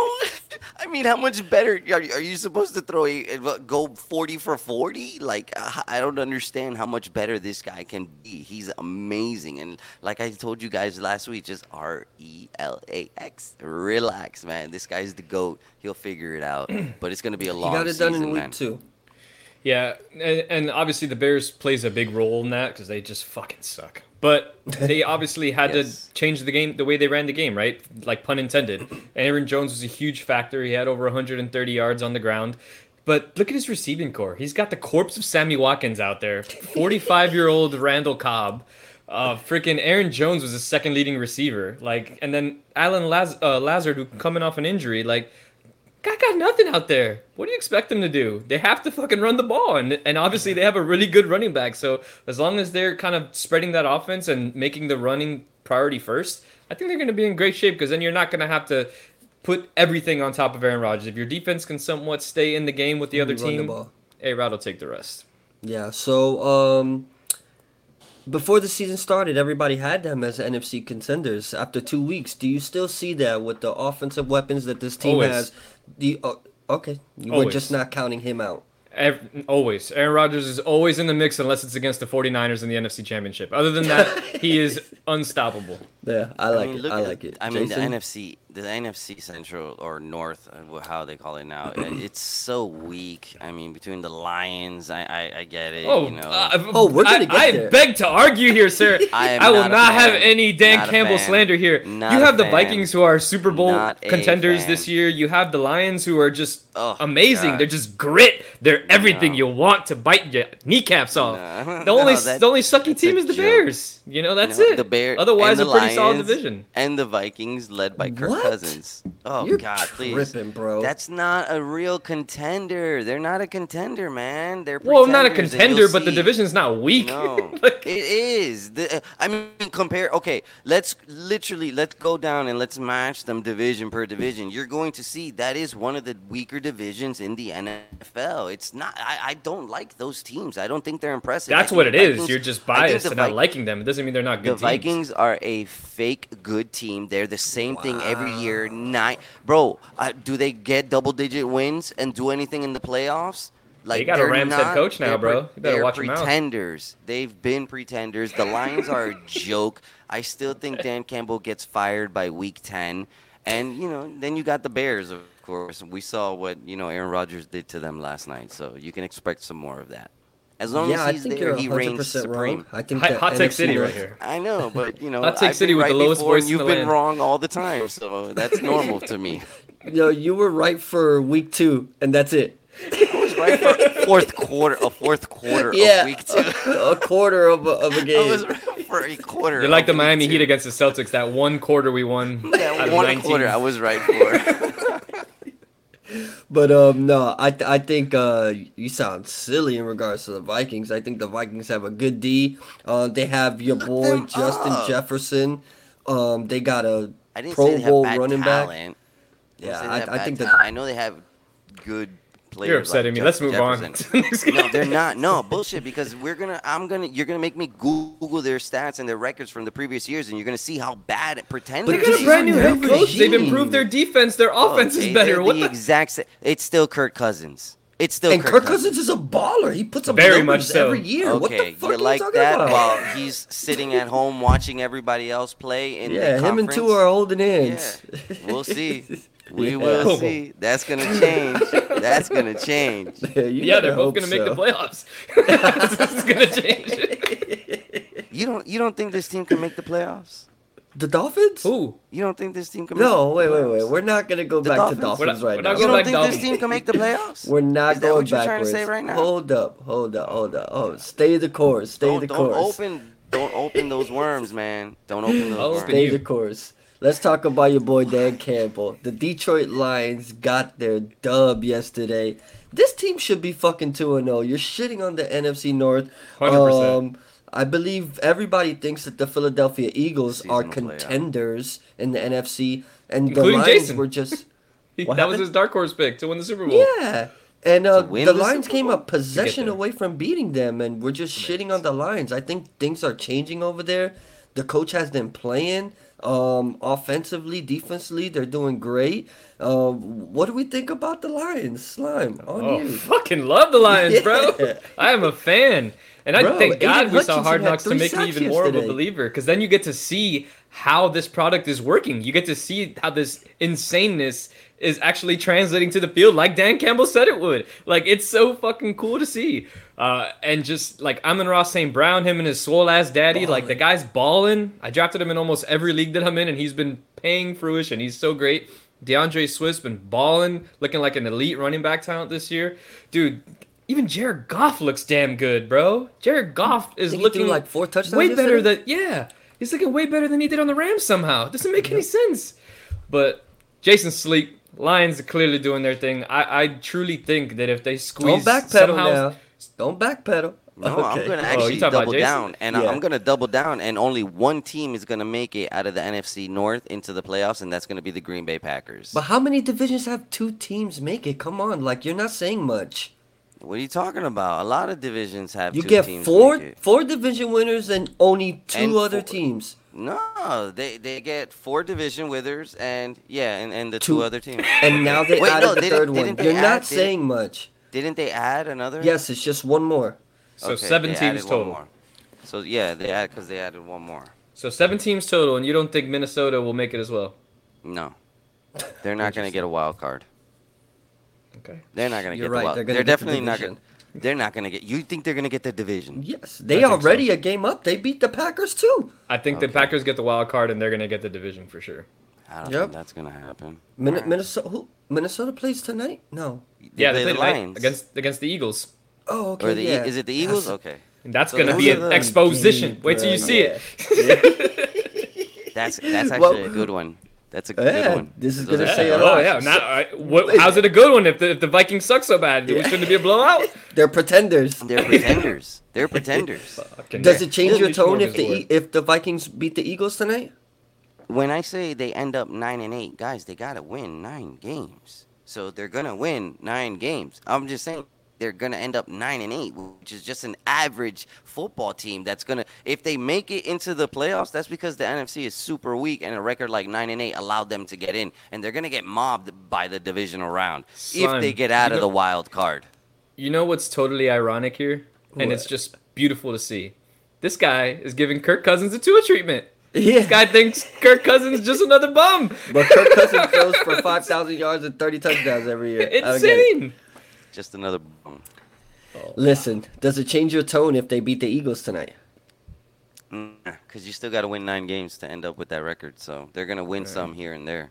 I mean, how much better are, you- are you supposed to throw a go forty for forty? Like uh, I don't understand how much better this guy can be. He's amazing, and like I told you guys last week, just R E L A X. Relax, man. This guy's the goat. He'll figure it out. But it's gonna be a He long got it done season, in week man. two. Yeah, and, and obviously the Bears plays a big role in that because they just fucking suck. But they obviously had Yes. to change the game, the way they ran the game, right? Like pun intended. Aaron Jones was a huge factor. He had over 130 yards on the ground. But look at his receiving corps. He's got the corpse of Sammy Watkins out there. 45 year old Randall Cobb. Uh, freaking Aaron Jones was the second leading receiver. Like, and then Allen Laz- uh, Lazard, who coming off an injury, like Guy got nothing out there. What do you expect them to do? They have to fucking run the ball, and and obviously they have a really good running back. So as long as they're kind of spreading that offense and making the running priority first, I think they're going to be in great shape because then you're not going to have to put everything on top of Aaron Rodgers. If your defense can somewhat stay in the game with the other the team, ball. A Rod will take the rest. Yeah. So um, before the season started, everybody had them as NFC contenders. After two weeks, do you still see that with the offensive weapons that this team Always. has? The uh, okay, you were just not counting him out. Ev- always. Aaron Rodgers is always in the mix unless it's against the 49ers in the NFC Championship. Other than that, he is unstoppable. Yeah, I like mean, it. look I at- like it. I mean, the NFC, the NFC Central or North, uh, how they call it now, uh, it's so weak. I mean, between the Lions, I I, I get it. Oh, you know. uh, Oh, we're gonna I, get I there. beg to argue here, sir. I I will not not, have any Dan Not Campbell slander here. Not you have the. Vikings who are Super Bowl contenders fan. this year. You have the Lions who are just Oh, amazing. God. They're just grit. They're everything No. you want to bite your kneecaps off. No. The only No, that- the only sucky team is the joke. Bears. You know that's You know, it. The Bears. Otherwise, and a the pretty solid Lions division. And the Vikings, led by Kirk What? Cousins. Oh You're God, please. tripping, bro. That's not a real contender. They're not a contender, man. They're Well, not a contender, but the see. division's not weak. No, Like- it is. The, I mean, compare. Okay, let's literally let's go down and let's match them division per division. You're going to see that is one of the weaker divisions in the NFL. It's not. I, I don't like those teams. I don't think they're impressive. That's what it the is. You're just biased the and not liking them. It doesn't mean they're not the good teams. Vikings are a fake good team. They're the same thing every year. Nine, bro. Uh, do they get double digit wins and do anything in the playoffs? Like got a Rams head coach now, bro. You better watch pretenders. They've been pretenders. The Lions are a joke. I still think Dan Campbell gets fired by week ten, and you know then you got the Bears, of course. We saw what you know Aaron Rodgers did to them last night, so you can expect some more of that. As long yeah, I as he's think there, you're he 100 reigns percent supreme. wrong. I think Hot, that hot take city right here. I know, but you know, Hot Take City been with the lowest before, voice You've the been land. wrong all the time, so that's normal to me. Yo, you were right for week two, and that's it. I was right for fourth quarter, a fourth quarter yeah, of week two. a quarter of a, of a I game. was right for a quarter. You're like the Miami two. Heat against the Celtics. That one quarter we won. out That one 19. quarter, I was right for. But um, no, I th- I think uh, you sound silly in regards to the Vikings. I think the Vikings have a good D. Uh, they have your boy Justin up. Jefferson. Um, they got a I didn't Pro say they have Bowl bad running back. I Yeah, I- I think that- I know they have good players. You're upsetting like me. Let's move on. Jefferson. to the next no, they're not. No bullshit. Because we're gonna. I'm gonna. You're gonna make me Google their stats and their records from the previous years, and you're gonna see how bad it pretenders. They got a brand new head coach. They've improved their defense. Their Oh, offense they- is better. What the the? exact. sa- It's still Kirk Cousins. It's still and Kirk Cousins is a baller. He puts up Very much so. every year. what the Okay, fuck you are you like talking that about? while he's sitting at home watching everybody else play in yeah, the him and two conference? are holding hands. Yeah, we'll see. We Yeah. will see. That's gonna change. That's gonna change. Yeah, yeah, they're both gonna make the playoffs. this is gonna change. You don't. You don't think this team can make the playoffs? The Dolphins? Who? You don't think this team can? make No, the wait, wait, playoffs? wait. We're not gonna go The back Dolphins? to Dolphins We're not- right we're now. not You don't think Dolphins. this team can make the playoffs? We're not Is that going what you're trying to say right now? Hold up, hold up, hold up. Oh, stay the course. Stay Don't, the don't course. open. Don't open those worms, man. Don't open those I'll worms. open Stay you. the course. Let's talk about your boy Dan Campbell. The Detroit Lions got their dub yesterday. This team should be fucking 2 0. You're shitting on the NFC North. 100%. Um, I believe everybody thinks that the Philadelphia Eagles are Seasonal playoff. contenders in the NFC, and Including the Lions Jason. were just. that What was his dark horse pick to win the Super Bowl. Yeah. And uh, the the Lions came a possession away from beating them, and we're just shitting on the Lions. I think things are changing over there. The coach has them playing um, offensively, defensively. They're doing great. Um, what do we think about the Lions? Slime on Oh, you. fucking love the Lions, bro. I am a fan. And I Bro, thank God Aiden we saw Hard Knocks to make me even more of a believer because then you get to see how this product is working. You get to see how this insaneness is actually translating to the field like Dan Campbell said it would. Like, it's so fucking cool to see. Uh, and just like Amon-Ra St. Brown, him and his swole ass daddy, like the guy's balling. I drafted him in almost every league that I'm in, and he's been paying fruition. He's so great. DeAndre Swift's been balling, looking like an elite running back talent this year. Dude, even Jared Goff looks damn good, bro. Jared Goff is think he threw, looking like, four touchdowns way better yesterday? than yeah. He's looking way better than he did on the Rams somehow. Doesn't make any sense. But Jason Sleep, Lions are clearly doing their thing. I, I truly think that if they squeeze Don't backpedal somehow, now. Don't backpedal. No, Okay. I'm gonna Oh, you actually talking about double down, and Yeah. I'm gonna double down, and only one team is gonna make it out of the NFC North into the playoffs, and that's gonna be the Green Bay Packers. But how many divisions have two teams make it? Come on, like you're not saying much. What are you talking about? A lot of divisions have. You two get teams four make it. four division winners and only two And other four- teams. No, they they get four division withers, and yeah, and, and the Two. two other teams. And now they Wait, added no, the didn't- third one. they You're add- not saying much. Didn't they add another? Yes, it's just one more. so Okay, seven teams total. more. So yeah, they add because they added one more. So seven teams total, and you don't think Minnesota will make it as well? No, they're not gonna get a wild card. Okay. They're not gonna You're get right, the wild. they're They're, gonna the not division. Gonna. They're not gonna get. You think they're gonna get the division? Yes, they think so. already a game up. They beat the Packers too. I think the Packers get the wild card, and they're gonna get the division for sure. I don't Yep. think that's gonna happen. Min- Alright. Minnesota, who, Minnesota plays tonight? No. yeah, play they the play tonight Lions against against the Eagles. Oh, okay. Or the yeah. is it the Eagles? That's- Okay, that's So gonna be an exposition. game, Wait till you bro, see yeah. it. that's that's actually Well- a good one. That's a good Yeah, one. this is Those gonna are say good a oh lot. yeah. Now, I, what, how's it a good one if the, if the Vikings suck so bad? Do we shouldn't it be a blowout? They're pretenders. They're pretenders. They're pretenders. Does it change your tone if the word. E- if the Vikings beat the Eagles tonight? When I say they end up nine and eight, guys, they gotta win nine games. So they're gonna win nine games. I'm just saying they're gonna end up nine and eight, which is just an average football team. That's gonna if they make it into the playoffs, that's because the NFC is super weak and a record like nine and eight allowed them to get in, and they're gonna get mobbed by the divisional round if they get out you of know- the wild card. You know what's totally ironic here, and it's just beautiful to see. This guy is giving Kirk Cousins a Tua treatment. Yeah. This guy thinks Kirk Cousins is just another bum. But Kirk Cousins throws for five thousand yards and thirty touchdowns every year. I don't get it. Insane. Just another. Boom. Listen, does it change your tone if they beat the Eagles tonight? Because you still got to win nine games to end up with that record. So they're going to win some here and there.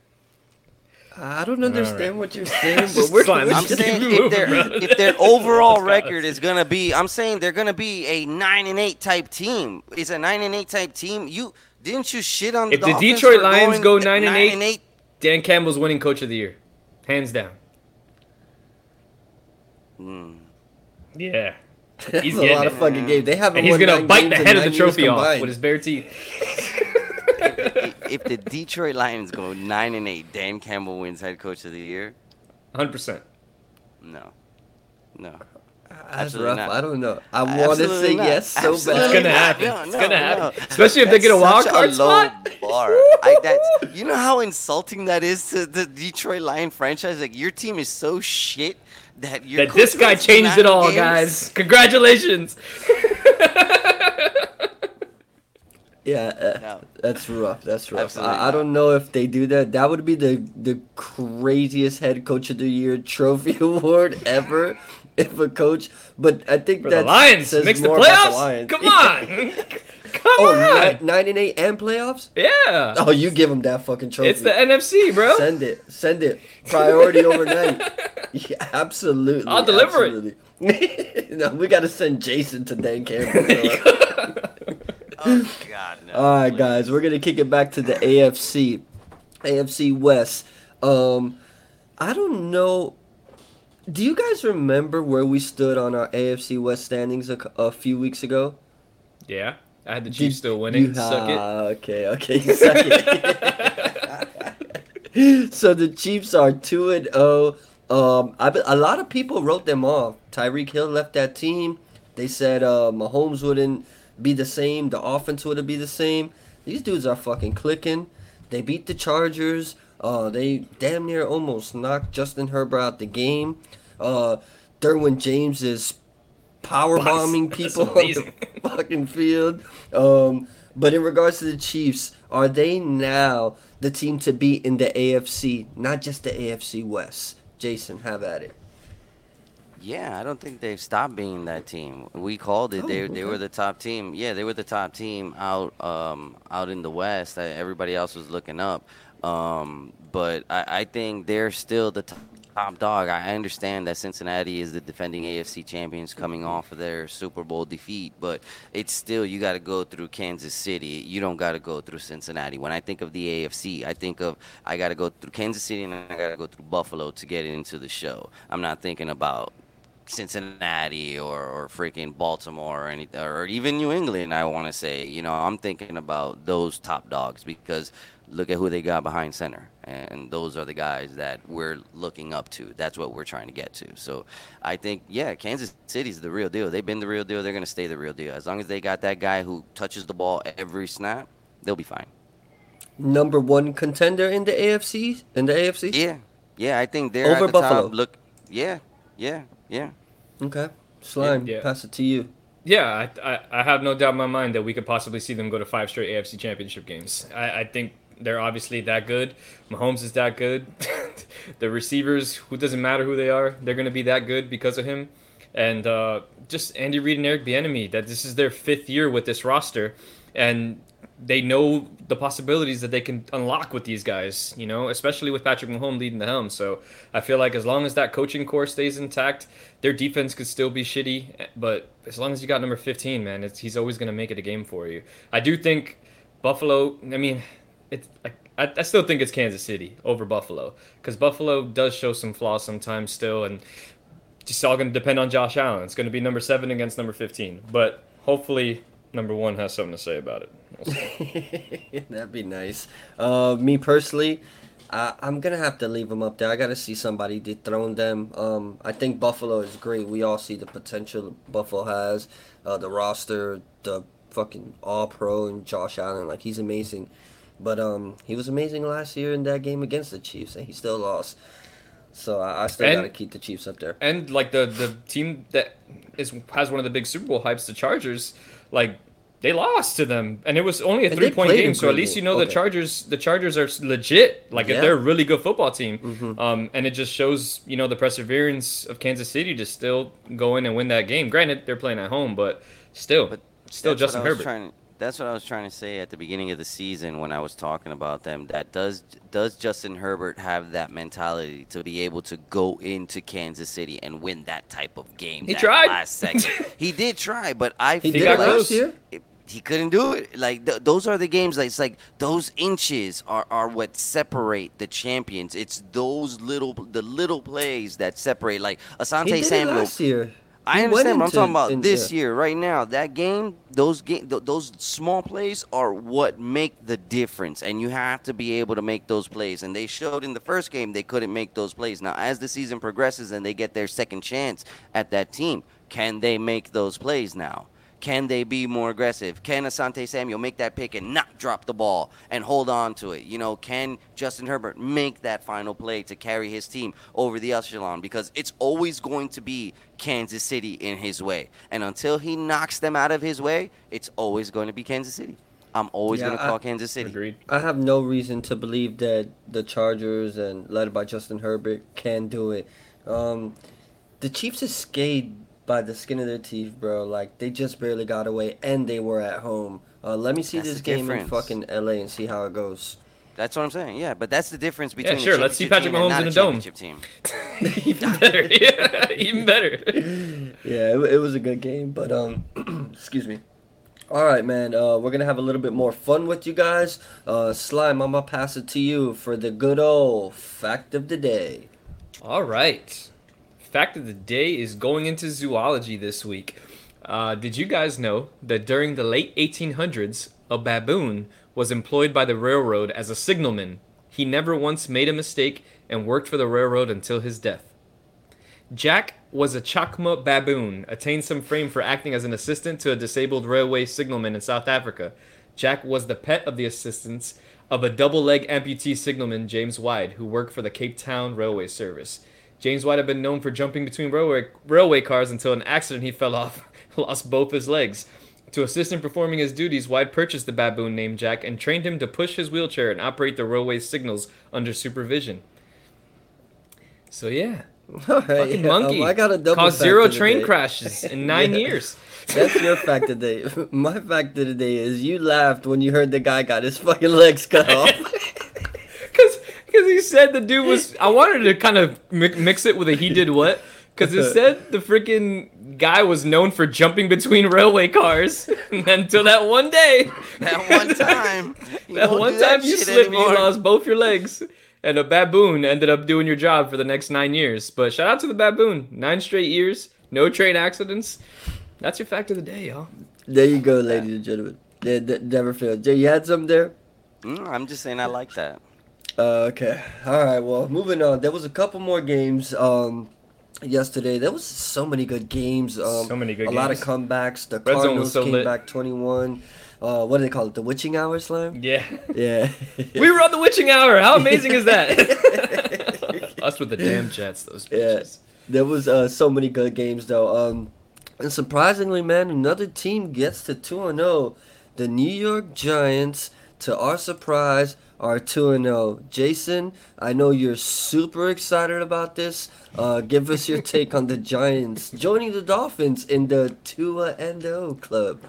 I don't understand right. what you're saying, but we're, slime. we're I'm Just just- saying if their if their overall record is gonna be, I'm saying they're gonna be a nine and eight type team. It's a nine and eight type team. You didn't you shit on the If the Dolphins Detroit Lions going go nine and eight- and eight? Dan Campbell's winning Coach of the Year, hands down. Hmm. Yeah, That's He's a lot it. of fucking games. They haven't and he's gonna bite the head of the trophy off with his bare teeth. If the Detroit Lions go nine and eight, Dan Campbell wins head coach of the year. 100. percent No, no. That's rough. not. I don't know. I want to say not. yes so Absolutely It's gonna happen. No, It's no, gonna happen. no. Especially if they get a That's wild such card low spot. Bar. I, that's, you know how insulting that is to the Detroit Lion franchise. Like your team is so shit that your that this guy changed it all, games? guys. Congratulations. Yeah, uh, No. that's rough. That's rough. I, I don't know if they do that. That would be the the craziest head coach of the year trophy award ever. If a coach, but I think For that Lions, says makes the more about playoffs. Lions. Come on, come oh, on. ni- nine and eight and playoffs. yeah, Oh, you give them that fucking trophy. it's the NFC, bro. Send it. Send it. Priority overnight. Yeah, absolutely. I'll deliver it. it. no, we got to send Jason to Dan Campbell. Oh God, no. All right, please. guys, we're gonna kick it back to the AFC, AFC West. Um, I don't know. Do you guys remember where we stood on our AFC West standings a, a few weeks ago? yeah, I had the Did Chiefs still winning. you- Suck it. Okay, okay, suck it. so the Chiefs are two and zero. Um, I a lot of people wrote them off. Tyreek Hill left that team. They said uh, Mahomes wouldn't be the same. The offense wouldn't be the same. These dudes are fucking clicking. They beat the Chargers. Uh, they damn near almost knocked Justin Herbert out the game. Uh, Derwin James is power bombing people on the fucking field. Um, but in regards to the Chiefs, are they now the team to beat in the AFC, not just the AFC West? Jason, have at it. Yeah, I don't think they've stopped being that team. We called it. Oh, they they were the top team. Yeah, they were the top team out um out in the West. Everybody else was looking up. Um, but I, I think they're still the top, top dog. I understand that Cincinnati is the defending AFC champions coming off of their Super Bowl defeat, but it's still you got to go through Kansas City. You don't got to go through Cincinnati. When I think of the AFC, I think of I got to go through Kansas City and I got to go through Buffalo to get into the show. I'm not thinking about Cincinnati or, or freaking Baltimore or anything, or even New England. I want to say, you know, I'm thinking about those top dogs because look at who they got behind center, and those are the guys that we're looking up to. That's what we're trying to get to. So I think, yeah, Kansas City's the real deal. They've been the real deal. They're gonna stay the real deal as long as they got that guy who touches the ball every snap. They'll be fine. Number one contender in the AFC? In the AFC? Yeah, yeah, I think they're Over at the Buffalo. top. Look, yeah, yeah, yeah. Okay. Slime, Yeah, yeah. pass it to you. Yeah, I, I, I have no doubt in my mind that we could possibly see them go to five straight AFC championship games. I, I think they're obviously that good. Mahomes is that good. the receivers, who doesn't matter who they are, they're going to be that good because of him. And uh, just Andy Reid and Eric Bieniemy, that this is their fifth year with this roster, and they know the possibilities that they can unlock with these guys. You know, especially with Patrick Mahomes leading the helm. So I feel like as long as that coaching core stays intact, their defense could still be shitty. But as long as you got number 15, man, he's always going to make it a game for you. I do think Buffalo. I mean, it's like. I, I still think it's Kansas City over Buffalo because Buffalo does show some flaws sometimes still, and just all going to depend on Josh Allen. It's going to be number seven against number 15, but hopefully number one has something to say about it. That'd be nice. Uh, me personally, I, I'm gonna have to leave them up there. I gotta see somebody dethrone them. Um, I think Buffalo is great. We all see the potential Buffalo has, uh, the roster, the fucking All Pro, and Josh Allen. Like he's amazing. But um, he was amazing last year in that game against the Chiefs, and he still lost. So I, I still And- gotta keep the Chiefs up there. and like the the team that is has one of the big Super Bowl hypes, the Chargers, like they lost to them, and it was only a And three point game. So at least you game. know the Chargers the Chargers are legit. Like Yeah. they're a really good football team, Mhm. um, and it just shows you know the perseverance of Kansas City to still go in and win that game. Granted, they're playing at home, but still, But still Justin what I was Herbert. Trying, that's what I was trying to say at the beginning of the season when I was talking about them. That does does Justin Herbert have that mentality to be able to go into Kansas City and win that type of game? He that tried. last second. he did try, but I He feel got like close. year? it- he couldn't do it. Like th- those are the games. Like it's like those inches are, are what separate the champions. It's those little the little plays that separate. Like He Asante did it Samuel last year. I understand, but I'm talking about in- this yeah. year, right now. That game, those game, th- those small plays are what make the difference, and you have to be able to make those plays. And they showed in the first game they couldn't make those plays. Now, as the season progresses and they get their second chance at that team, can they make those plays now? Can they be more aggressive? Can Asante Samuel make that pick and not drop the ball and hold on to it? You know, can Justin Herbert make that final play to carry his team over the echelon? Because it's always going to be Kansas City in his way. And until he knocks them out of his way, it's always going to be Kansas City. I'm always Yeah, going to I- call Kansas City. Agreed. I have no reason to believe that the Chargers and led by Justin Herbert can do it. Um, the Chiefs escaped by the skin of their teeth, bro. Like they just barely got away, and they were at home. Uh, let me see That's this the game in fucking LA and see how it goes. That's what I'm saying. Yeah, but that's the difference between sure, a let's see Patrick team Mahomes in a a dome. championship team. even better. Yeah, even better. Yeah, it, it was a good game, but um, excuse me. All right, man. Uh, we're gonna have a little bit more fun with you guys. Uh, Slime, I'm gonna pass it to you for the good old fact of the day. All right. Fact of the day is going into zoology this week. Uh, did you guys know that during the late 1800s, a baboon was employed by the railroad as a signalman? He never once made a mistake and worked for the railroad until his death. Jack was a Chakma baboon, attained some fame for acting as an assistant to a disabled railway signalman in South Africa. Jack was the pet of the assistants of a double leg amputee signalman, James Wide, who worked for the Cape Town Railway Service. James Wide had been known for jumping between railway, railway cars until an accident he fell off, lost both his legs. To assist in performing his duties, Wide purchased the baboon named Jack and trained him to push his wheelchair and operate the railway signals under supervision. So yeah, fucking yeah, um, monkey I got a double caused zero train crashes in nine Yeah. years. That's your fact of the day. My fact of the day is you laughed when you heard the guy got his fucking legs cut off. Because because he said the dude was. I wanted to kind of mix it with a he did what. Because it said the freaking guy was known for jumping between railway cars until that one day. That one time. That one time that you shit slipped, you lost both your legs. And a baboon ended up doing your job for the next nine years. But shout out to the baboon. Nine straight years, no train accidents. That's your fact of the day, y'all. there you go, ladies and gentlemen. Yeah, d- never failed. Jay, you had something there? Mm, I'm just saying I like that. Uh, okay. All right. Well, moving on. There was a couple more games. Um, yesterday there was so many good games. Um, So many good a lot of comebacks. The Red Cardinals so came lit. back twenty-one. Uh, what do they call it? The witching hour slam. Yeah. Yeah. we were on the witching hour. How amazing is that? Us with the damn Jets, those Yeah. There was uh, so many good games though. Um, and surprisingly, man, another team gets to two and zero. The New York Giants, to our surprise, are two and zero. Jason, I know you're super excited about this. Uh, give us your take on the Giants joining the Dolphins in the Tua and O club.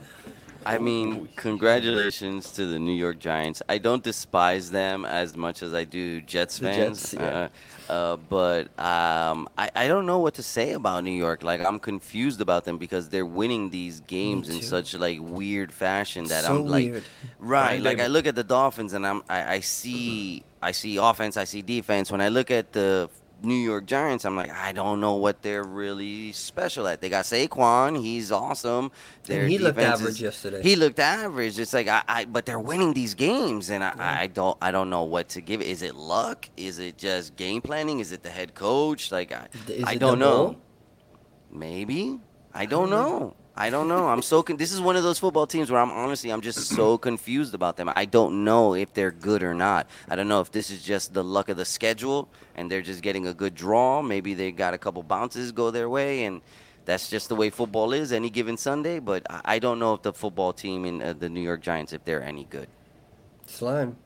I mean, congratulations to the New York Giants. I don't despise them as much as I do Jets The fans. Jets, yeah. uh, uh, but um, I, I don't know what to say about New York. Like I'm confused about them because they're winning these games in such like weird fashion that So I'm like, weird. right? Like I look at the Dolphins and I'm I, I see I see offense, I see defense. When I look at the New York Giants, I'm like, I don't know what they're really special at. They got Saquon, he's awesome. Their And he looked average is- yesterday. He looked average. It's like I, I but they're winning these games, and I, I don't, I don't know what to give. it. Is it luck? Is it just game planning? Is it the head coach? Like I, Is I don't know. Maybe I don't know. I don't know. I'm so con- this is one of those football teams where I'm honestly I'm just so confused about them. I don't know if they're good or not. I don't know if this is just the luck of the schedule and they're just getting a good draw. Maybe they got a couple bounces go their way and that's just the way football is any given Sunday. But I I don't know if the football team in uh, the New York Giants if they're any good. Slime.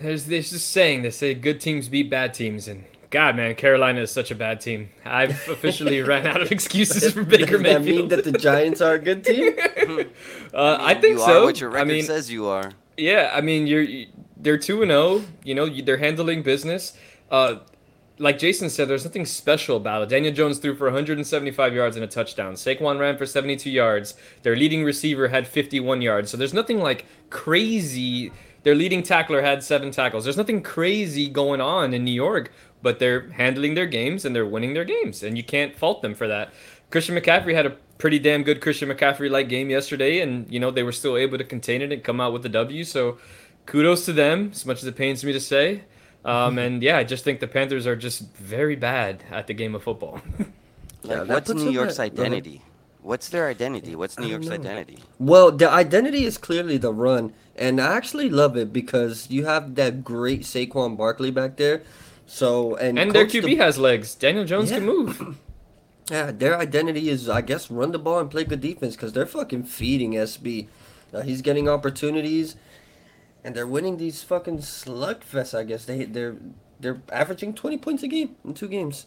There's this saying they say good teams beat bad teams, and God, man, Carolina is such a bad team. I've officially ran out of excuses for Baker Does that mean that the Giants are a good team? uh, I think you so. Are what your I mean, says you are. Yeah, I mean, you're you- they're two and zero. You know, you- they're handling business. Uh, like Jason said, there's nothing special about it. Daniel Jones threw for 175 yards and a touchdown. Saquon ran for 72 yards. Their leading receiver had 51 yards. So there's nothing like crazy. Their leading tackler had seven tackles. There's nothing crazy going on in New York, but they're handling their games and they're winning their games, and you can't fault them for that. Christian McCaffrey had a pretty damn good Christian McCaffrey like game yesterday, and you know they were still able to contain it and come out with the W. So kudos to them, as much as it pains me to say. Um, and yeah, I just think the Panthers are just very bad at the game of football. Yeah, Like, that what's New York's at- go ahead. identity? What's their identity? What's New York's know. identity? Well, the identity is clearly the run, and I actually love it because you have that great Saquon Barkley back there. So and And their QB De- has legs. Daniel Jones can move. yeah, their identity is I guess run the ball and play good defense because they're fucking feeding SB. Uh, he's getting opportunities, and they're winning these fucking slugfests. I guess they they're they're averaging twenty points a game in two games.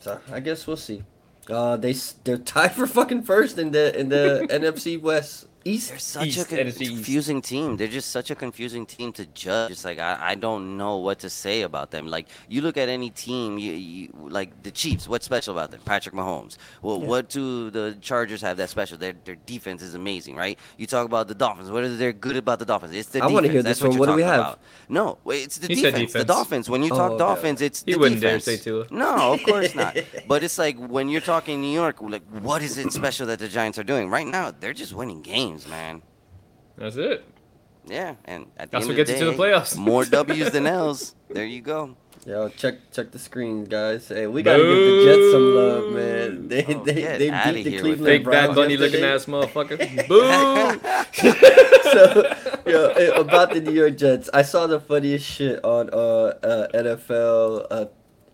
So I guess we'll see. Uh, they they're tied for fucking first in the in the NFC West East. They're such East, a NFC East. confusing team. They're just such a confusing team to judge. It's like I, I don't know what to say about them. Like you look at any team, you, you like the Chiefs. What's special about them? Patrick Mahomes. Well, Yeah. what do the Chargers have that special? Their their defense is amazing, right? You talk about the Dolphins. What is there good about the Dolphins? It's the I wanna defense. hear That's this one. you're What do we have? About. No, it's the He said defense. The. Dolphins. When you Oh, talk okay. Dolphins, it's He the wouldn't dare defense. say Tua. No, of course not. But it's like when you're talking New York, like what is it special that the Giants are doing right now? They're just winning games, man. That's it. Yeah, and at the That's end what of gets the you to the playoffs. more W's than L's. There you go. Yo, check check the screen, guys. Hey, we gotta give the Jets some love, man. They Oh, they, they beat the here with Cleveland Big Browns Bad Bunny looking ass motherfucker. Boo! so, yo, about the New York Jets, I saw the funniest shit on uh, uh NFL uh,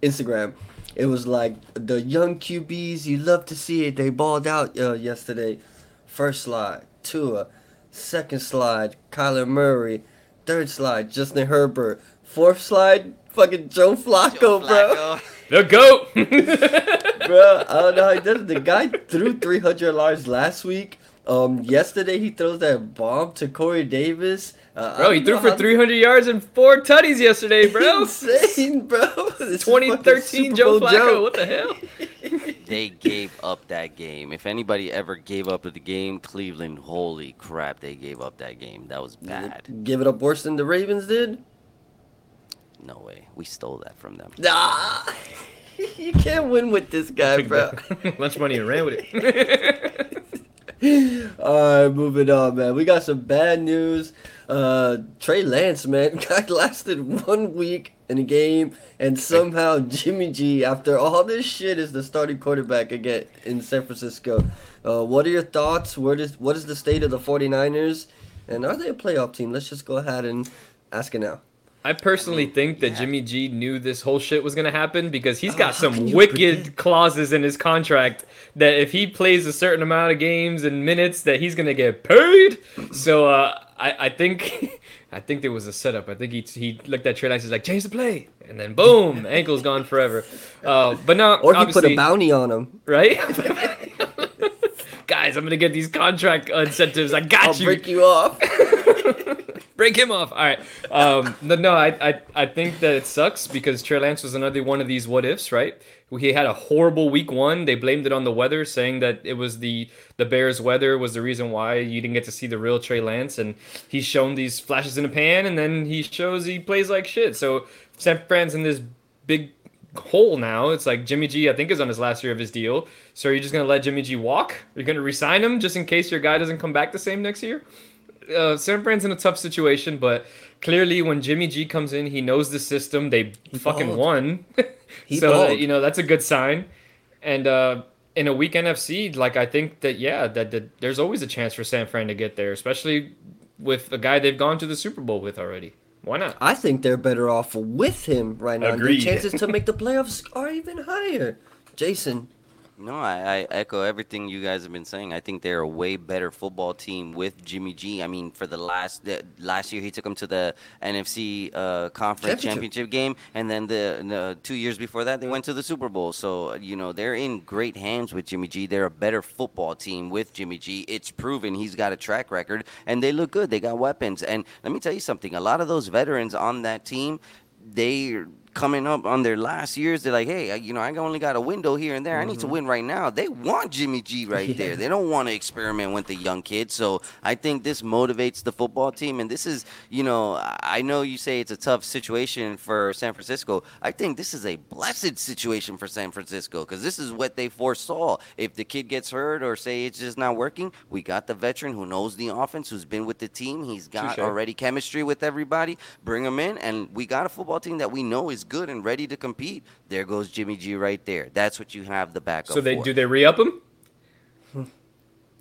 Instagram. It was like the young QBs, you love to see it. They balled out uh, yesterday. First slide, Tua. Second slide, Kyler Murray. Third slide, Justin Herbert. Fourth slide, fucking Joe Flacco, Joe bro. Flacco. The goat. bro. I don't know how he does it. The guy threw 300 yards last week. Um, yesterday he throws that bomb to Corey Davis. Uh, Bro, he threw for how- 300 yards and four tutties yesterday, bro. Insane, bro. This 2013 Joe Flacco. joke. What the hell? They gave up that game. If anybody ever gave up the game, Cleveland, holy crap, they gave up that game. That was bad. Give it up worse than the Ravens did? No way. We stole that from them. Nah. you can't win with this guy, Took bro. the lunch money and ran with it. All right, moving on, man. We got some bad news. Uh, Trey Lance, man, guy lasted one week in a game, and somehow Jimmy G, after all this shit, is the starting quarterback again in San Francisco. Uh, what are your thoughts? What is what is the state of the 49ers? And are they a playoff team? Let's just go ahead and ask it now. I personally think that yeah. Jimmy G knew this whole shit was gonna happen because he's got how can some wicked predict? clauses in his contract that if he plays a certain amount of games and minutes that he's gonna get paid. So uh, I, I think I think there was a setup. I think he he looked at Trey Lance he's like change the play and then boom ankle's gone forever. Uh, but now, Or he put a bounty on him. right. Guys, I'm gonna get these contract incentives. I got I'll you. break you off. Break him off. All right. Um, no, no, I, I, I think that it sucks because Trey Lance was another one of these what ifs, right? He had a horrible week one. They blamed it on the weather, saying that it was the the Bears' weather was the reason why you didn't get to see the real Trey Lance. And he's shown these flashes in a pan, and then he shows he plays like shit. So San Fran's in this big hole now. It's like Jimmy G, I think, is on his last year of his deal. So are you just gonna let Jimmy G walk? Are you gonna resign him just in case your guy doesn't come back the same next year? uh, San Fran's in a tough situation, but clearly when Jimmy G comes in, he knows the system. They fucking balled. won, He so balled. you know that's a good sign. And uh, in a weak NFC, like I think that yeah, that, that there's always a chance for San Fran to get there, especially with a guy they've gone to the Super Bowl with already. Why not? I think they're better off with him right now. Agreed. The chances to make the playoffs are even higher. Jason, No, I, I echo everything you guys have been saying. I think they're a way better football team with Jimmy G. I mean, for the last the, last year, he took them to the NFC uh, conference Championship. championship. game, and then the, the two years before that, they went to the Super Bowl. So you know they're in great hands with Jimmy G. They're a better football team with Jimmy G. It's proven he's got a track record, and they look good. They got weapons, and let me tell you something. A lot of those veterans on that team, they coming up on their last years, they're like, hey, you know, I only got a window here and there. I need to mm-hmm. win right now. They want Jimmy G right Yeah. there. They don't want to experiment with the young kids. So I think this motivates the football team. And this is, you know, I know you say it's a tough situation for San Francisco. I think this is a blessed situation for San Francisco because this is what they foresaw. If the kid gets hurt or say it's just not working, we got the veteran who knows the offense, who's been with the team. He's got already chemistry with everybody. Bring him in, and we got a football team that we know is good and ready to compete. There goes Jimmy G right there. That's what you have the backup So they for. do they re up him?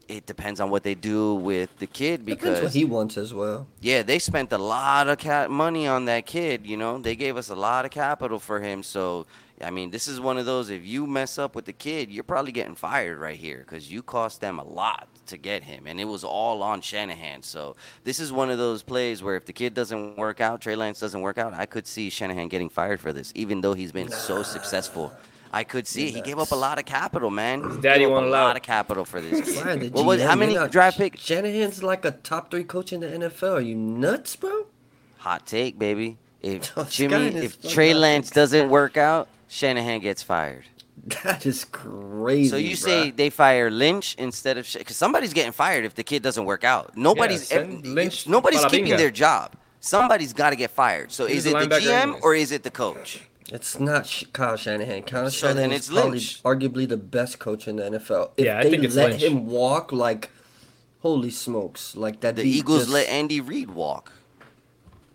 it depends on what they do with the kid Depends because what he wants as well. yeah, they spent a lot of ca- money on that kid. You know, they gave us a lot of capital for him. So, I mean, this is one of those. If you mess up with the kid, you're probably getting fired right here because you cost them a lot to get him, and it was all on Shanahan. So, this is one of those plays where if the kid doesn't work out, Trey Lance doesn't work out, I could see Shanahan getting fired for this, even though he's been so successful. I could see it. He gave up a lot of capital, man. He daddy gave up a allow lot it. of capital for this. kid. Fire the What how many draft picks? Shanahan's like a top three coach in the NFL. Are you nuts, bro? Hot take, baby. If Jimmy, if Trey Lance doesn't work out, Shanahan gets fired. That is crazy. So you bruh. say they fire Lynch instead of because somebody's getting fired if the kid doesn't work out. Nobody's send ev- Lynch nobody's para keeping their job. Somebody's got to get fired. So He's is it the GM anyways. or is it the coach? it's not Kyle Shanahan. Kyle So Shanahan is it's probably arguably the best coach in the NFL. If Yeah, I they think it's let Lynch. him walk, like, holy smokes, like that. The Eagles just- let Andy Reid walk.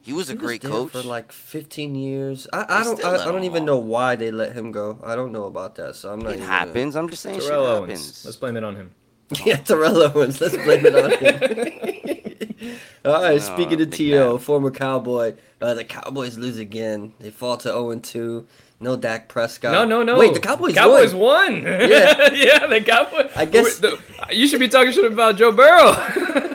He was a he was great there coach. for like 15 years. I, I don't I, I don't even know why they let him go. I don't know about that, so I'm not. it even happens. I'm just saying, shit Terrell Owens. happens. Let's blame it on him. Gonna... Yeah, Terrell Owens. Let's blame it on him. All right. No, speaking of big To, man. former Cowboy, uh, the Cowboys lose again. They fall to 0 2. No Dak Prescott. No, no, no. Wait, the Cowboys, Cowboys won. won. Yeah. yeah, the Cowboys. I guess- the- you should be talking shit about Joe Burrow.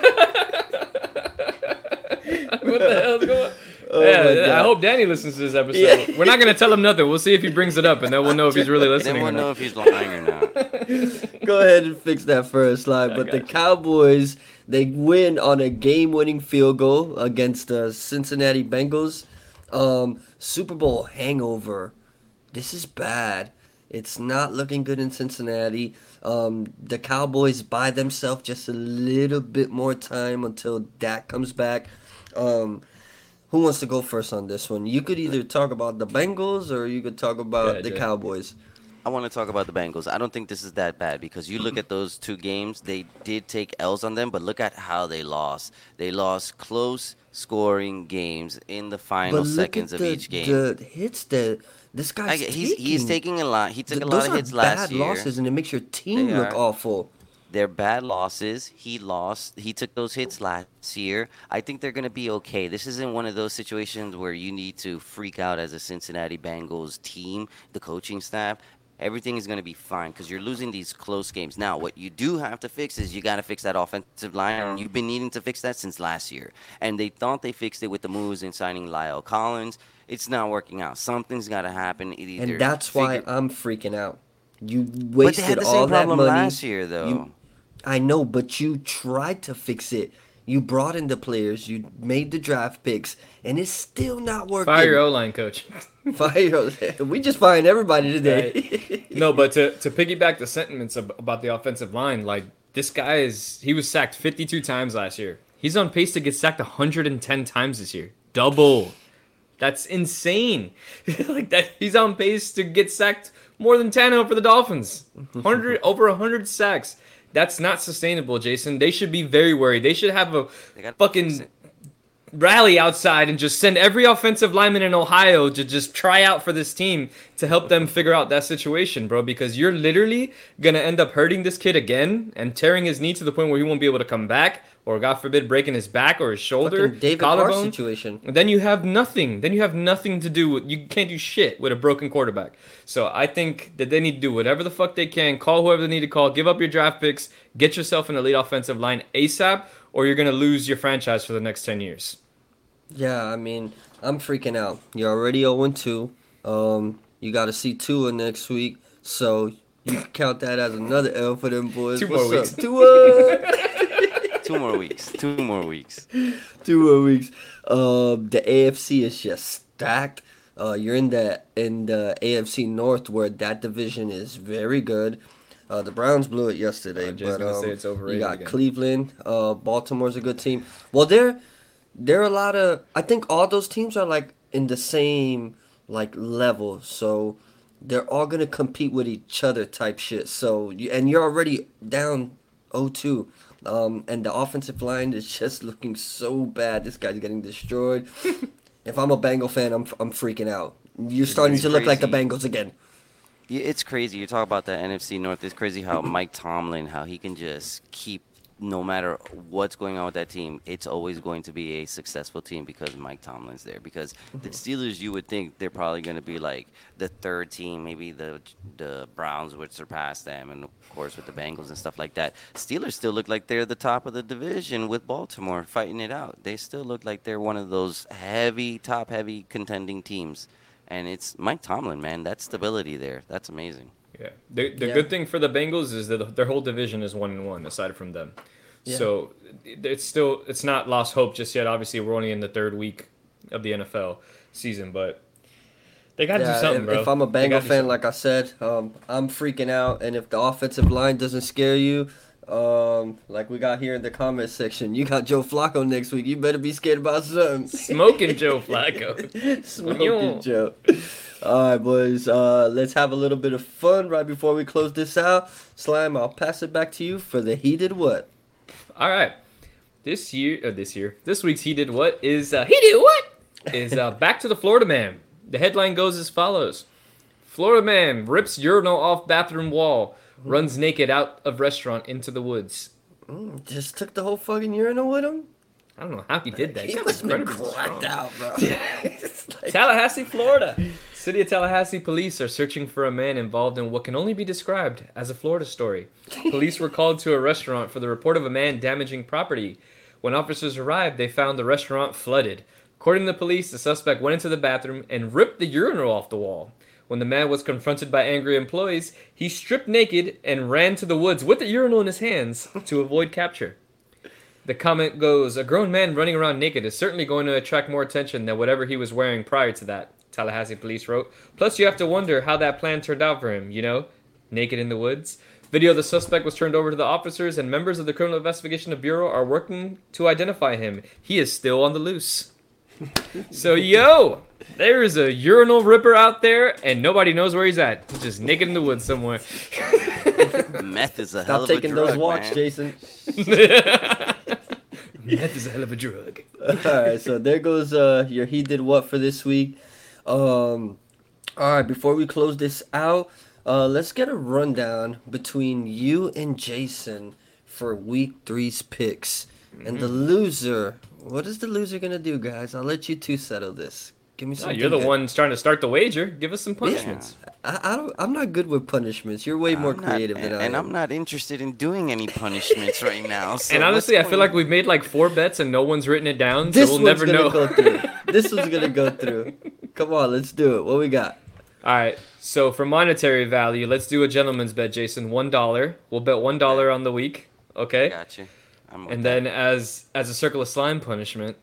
What the hell's going on? Oh yeah, I hope Danny listens to this episode. Yeah. We're not gonna tell him nothing. We'll see if he brings it up, and then we'll know if he's really Then listening. we'll or know not. if he's lying or not. Go ahead and fix that first slide. I But the you. Cowboys, they win on a game-winning field goal against the Cincinnati Bengals. Um, Super Bowl hangover. This is bad. It's not looking good in Cincinnati. Um, the Cowboys buy themselves just a little bit more time until Dak comes back. Um, who wants to go first on this one? You could either talk about the Bengals or you could talk about Yeah, the Jay. Cowboys. I want to talk about the Bengals. I don't think this is that bad because you look at those two games, they did take L's on them, but look at how they lost. They lost close scoring games in the final seconds at of the, each game. the hits that this guy's get, he's he's taking a lot. He took Th- a lot of hits last year. Those are bad losses, and it makes your team They look are. awful. They're bad losses. He lost. He took those hits last year. I think they're going to be okay. This isn't one of those situations where you need to freak out as a Cincinnati Bengals team, the coaching staff. Everything is going to be fine because you're losing these close games. Now, what you do have to fix is you got to fix that offensive line, and you've been needing to fix that since last year. And they thought they fixed it with the moves in signing La'el Collins. It's not working out. Something's got to happen. And that's why I'm freaking out. You But they wasted had the all same that problem money. last year, though. You- I know, but you tried to fix it. You brought in the players. You made the draft picks, and it's still not working. Fire your O line coach. Fire. We just fired everybody today. no, but to, to piggyback the sentiments of, about the offensive line, like this guy is he was sacked 52 times last year. He's on pace to get sacked 110 times this year. Double. That's insane. like that he's on pace to get sacked more than Tannehill for the Dolphins. 100 over 100 sacks. That's not sustainable, Jason. They should be very worried. They should have a They gotta fix fucking rally outside and just send every offensive lineman in Ohio to just try out for this team to help them figure out that situation, bro. Because you're literally gonna end up hurting this kid again and tearing his knee to the point where he won't be able to come back, or God forbid, breaking his back or his shoulder, Fucking David collarbone. situation. Then you have nothing. Then you have nothing to do with. You can't do shit with a broken quarterback. So I think that they need to do whatever the fuck they can. Call whoever they need to call. Give up your draft picks. Get yourself an elite offensive line ASAP, or you're gonna lose your franchise for the next ten years. Yeah, I mean, I'm freaking out. You're already 0 2. Um, you got to see Tua next week, so you count that as another L for them boys. Two more What's weeks. up, Tua? two more weeks. Two more weeks. Two more weeks. Um, the AFC is just stacked. Uh, you're in the in the AFC North where that division is very good. Uh, the Browns blew it yesterday, Jay's but gonna um, say it's overrated you got again. Cleveland. Uh, Baltimore's a good team. Well, they're there are a lot of. I think all those teams are like in the same like level, so they're all gonna compete with each other type shit. So and you're already down 0-2. Um, and the offensive line is just looking so bad. This guy's getting destroyed. if I'm a Bengal fan, I'm I'm freaking out. You're starting to look like the. Bengals again. Yeah, it's crazy. You talk about that NFC North. It's crazy how Mike Tomlin, how he can just keep, no matter what's going on with that team, it's always going to be a successful team because Mike Tomlin's there. Because the mm-hmm. Steelers, you would think they're probably going to be like the third team. Maybe the the Browns would surpass them, and of course with the Bengals and stuff like that. Steelers still look like they're the top of the division with Baltimore fighting it out. They still look like they're one of those heavy, top heavy contending teams. And it's Mike Tomlin, man. That stability there. That's amazing. Yeah. The the Yeah. good thing for the Bengals is that their whole division is one and one aside from them. Yeah. So it's still it's not lost hope just yet. Obviously, we're only in the third week of the NFL season, but they got to do something, if, bro. if I'm a Bengal fan, like I said, um, I'm freaking out. And if the offensive line doesn't scare you, um, like we got here in the comment section, you got Joe Flacco next week. You better be scared about something. smoking Joe Flacco. Smoking Joe. All right, boys. Uh, let's have a little bit of fun right before we close this out. Slime, I'll pass it back to you for the heated what? All right. This year, uh, this year, this week's heated what is uh, he did what is uh, back to the Florida man. The headline goes as follows: Florida man rips urinal off bathroom wall, runs naked out of restaurant into the woods. Mm, just took the whole fucking urinal with him. I don't know how he did that. He have been cracked out, bro. It's like- Tallahassee, Florida. City of Tallahassee police are searching for a man involved in what can only be described as a Florida story. Police were called to a restaurant for the report of a man damaging property. When officers arrived, they found the restaurant flooded. According to the police, the suspect went into the bathroom and ripped the urinal off the wall. When the man was confronted by angry employees, he stripped naked and ran to the woods with the urinal in his hands to avoid capture. The comment goes, a grown man running around naked is certainly going to attract more attention than whatever he was wearing prior to that, Tallahassee police wrote. Plus, you have to wonder how that plan turned out for him, you know? Naked in the woods. Video of the suspect was turned over to the officers, and members of the Criminal Investigation Bureau are working to identify him. He is still on the loose. so, yo, there is a urinal ripper out there, and nobody knows where he's at. He's just naked in the woods somewhere. Meth is a hell of a drug. Stop taking those walks, man. Jason. Meth is a hell of a drug. all right, so there goes uh your he did what for this week. Um all right, before we close this out, uh let's get a rundown between you and Jason for week three's picks. And the Mm-hmm. loser, what is the loser gonna do, guys? I'll let you two settle this. Give me No, you're the good. one trying to start the wager. Give us some punishments. I, I don't I'm not good with punishments. You're way more I'm not- creative than and, I and am. I'm not interested in doing any punishments right now. So and honestly, I what's feel like we've made like four bets and no one's written it down, this so we'll one's never gonna know. go through. This one's gonna go through. Come on, let's do it. What we got? All right. So for monetary value, let's do a gentleman's bet, Jason. One dollar. We'll bet one dollar on the week. Okay. Gotcha. I'm with And that. then as as a circle of slime punishment,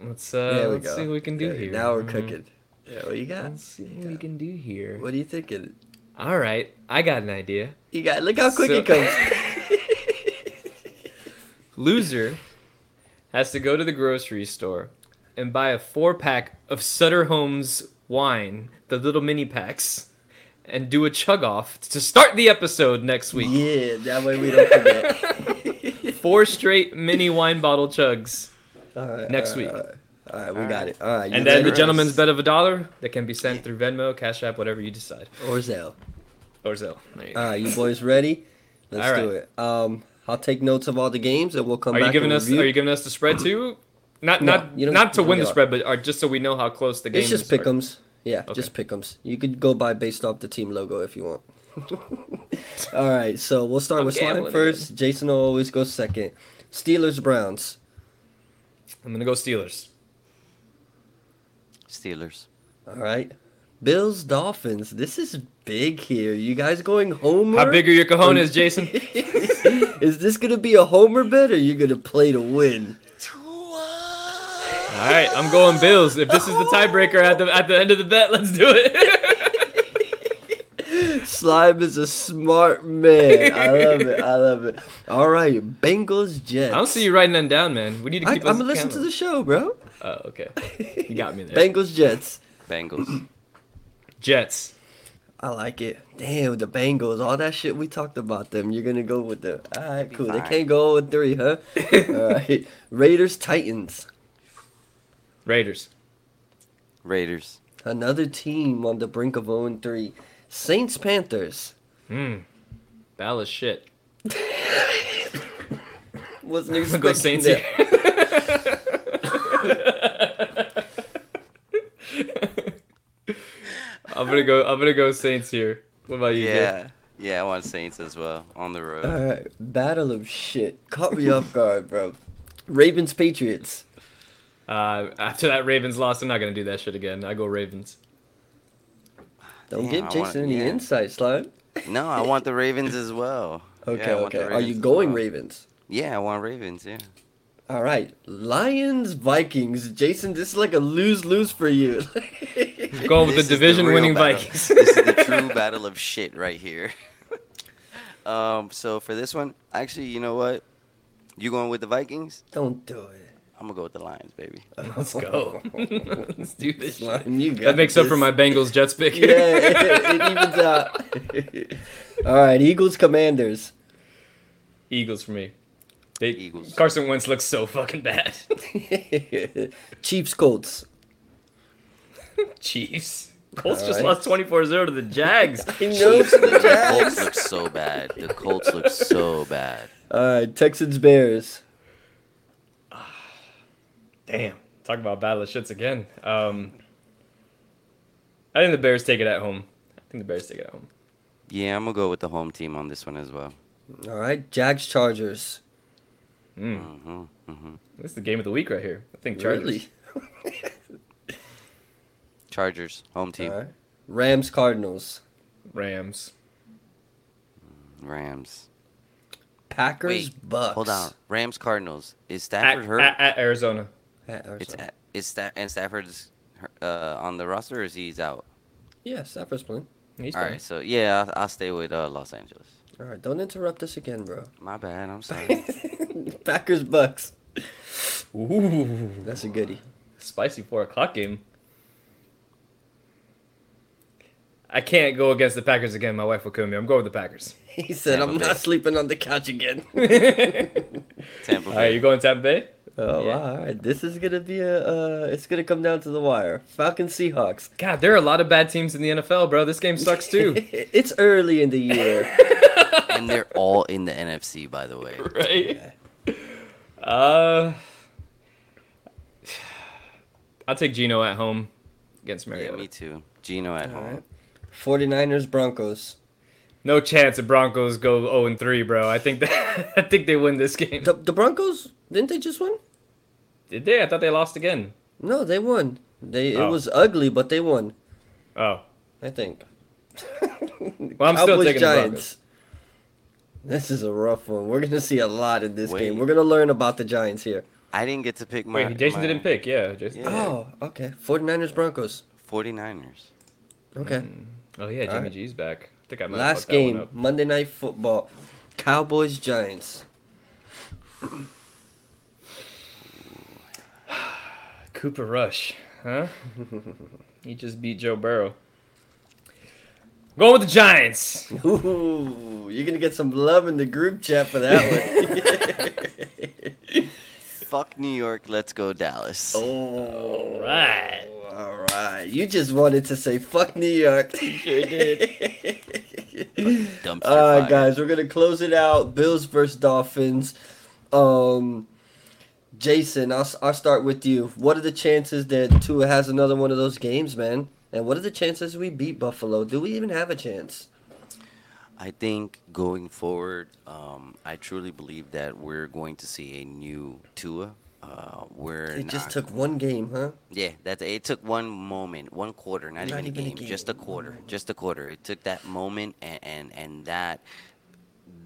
let's uh There let's go. see what we can do Okay, here. Now we're Mhm. cooking. Yeah, what you got? Let's see what we can do here. What are you thinking? All right, I got an idea. You got look how quick So- it comes. Loser has to go to the grocery store and buy a four pack of Sutter Homes wine, the little mini packs, and do a chug off to start the episode next week. yeah, that way we don't forget. Four straight mini wine bottle chugs. All right, Next all right, week. All right, All right, we All got right. it. All right, And then the gentleman's bet of a dollar that can be sent through Venmo, Cash App, whatever you decide. or Zelle. Or Zelle. There you go. All right, you boys ready? Let's All do it. Um, I'll take notes of all the games and we'll come Are back you giving and us review. are you giving us the spread too? Not No, not you don't- to win the spread, but are just so we know how close the game it's just is. pick'ems. Yeah, Okay. just pick'ems. You could go by based off the team logo if you want. all right, so we'll start I'm with slime gambling first. Jason will always go second. Steelers Browns. I'm gonna go Steelers. Steelers. All right. Bills Dolphins. This is big here. You guys going homer? How big are your cojones, Jason? is this gonna be a homer bet or you gonna play to win? All right, I'm going Bills. If this is the tiebreaker at the at the end of the bet, let's do it. Slime is a smart man. I love it. I love it. All right, Bengals Jets. I don't see you writing them down, man. We need to I, keep I'm gonna listen to the show, bro. Oh, okay. You got me there. Bengals Jets. Bengals. Jets. I like it. Damn, the Bengals. All that shit we talked about them. You're gonna go with the. All right, Be cool. They can't go with three, huh? All right. Raiders Titans. Raiders. Raiders. Another team on the brink of 0 3. Saints Panthers. Hmm. Dallas shit. Wasn't I'm gonna go Saints that. here. I'm gonna go. I'm gonna go Saints here. What about you? Jay? Yeah, yeah, I want Saints as well on the road. All right, battle of shit. Caught me off guard, bro. Ravens Patriots. Uh, after that Ravens loss, I'm not gonna do that shit again. I go Ravens. Don't Damn, give Jason want- any yeah. insight, slime. No, I want the Ravens as well. Okay, Yeah, I want the okay. Are you going well. Ravens? Yeah, I want Ravens. Yeah. All right, Lions Vikings. Jason, this is like a lose lose for you. Going with This the is division winning battle. Vikings. this is the true battle of shit right here. um, so for this one, actually, you know what? You going with the Vikings? Don't do it. I'm gonna go with the Lions, baby. Let's go. Let's do this. shit. Slime, you got That makes up for my Bengals Jets pick. Yeah, it, it evens out. All right, Eagles Commanders. Eagles for me. They, Eagles. Carson Wentz looks so fucking bad. Chiefs Colts. Chiefs. Colts just Alright. lost 24-0 to the Jags. He knows the The Colts Jags. look so bad. The Colts look so bad. All right, Texans Bears. Damn. Talk about battle of shits again. Um, I think the Bears take it at home. I think the Bears take it at home. Yeah, I'm gonna go with the home team on this one as well. All right, Jags Chargers. Mm. hmm hmm This is the game of the week right here. I think Chargers. Really? Chargers, home team. All right. Rams Cardinals. Rams. Rams. Packers Wait, Bucks. Hold on. Rams, Cardinals. Is At, Stafford hurt? at, at Arizona. At it's Arizona. at, is Sta- and Stafford's uh, on the roster, or is he's out? Yeah, Stafford's playing. He's All fine. right, so yeah, I'll, I'll stay with uh, Los Angeles. All right, don't interrupt us again, bro. My bad. I'm sorry. Packers Bucks. Ooh. That's a goodie. Spicy 4 o'clock game. I can't go against the Packers again. My wife will kill me. I'm going with the Packers. He said, Tampa "I'm Bay. not sleeping on the couch again." Tampa All right, Bay. you going Tampa Bay? Oh, Yeah. wow, all right. This is gonna be a. Uh, it's gonna come down to the wire. Falcons Seahawks. God, there are a lot of bad teams in the NFL, bro. This game sucks too. it's early in the year. and they're all in the NFC, by the way. right? Uh, I'll take Geno at home against Yeah, Mariota. me too. Geno at All home. right. 49ers Broncos. No chance the Broncos go 0 and 3, bro. I think that I think they win this game. The, the Broncos didn't they just win? Did they? I thought they lost again. No, they won. They it Oh. was ugly, but they won. Oh, I think. Well, I'm still taking the Broncos. This is a rough one. We're gonna see a lot in this game. We're gonna learn about the Giants here. I didn't get to pick my. wait, Jason my didn't pick. Yeah, Jason. Yeah. Oh, okay. 49ers Broncos. 49ers. Okay. Mm. Oh yeah, Jimmy Alright. G's back. I think I might have Last that one game, up. Monday Night Football. Cowboys Giants. Cooper Rush, huh? he just beat Joe Burrow. Going with the Giants. Ooh, you're gonna get some love in the group chat for that one. Fuck New York. Let's go Dallas. oh, Right. all right. You just wanted to say fuck New York. Sure did. All right, fire. guys, we're gonna close it out. Bills versus Dolphins. Um, Jason, I'll I'll start with you. What are the chances that Tua has another one of those games, man? And what are the chances we beat Buffalo? Do we even have a chance? I think going forward, um, I truly believe that we're going to see a new Tua. Uh, we're It just took one game, huh? Yeah, that it took one moment, one quarter, not, Not even, a a game, game. just a quarter, just a quarter. It took that moment and and, and that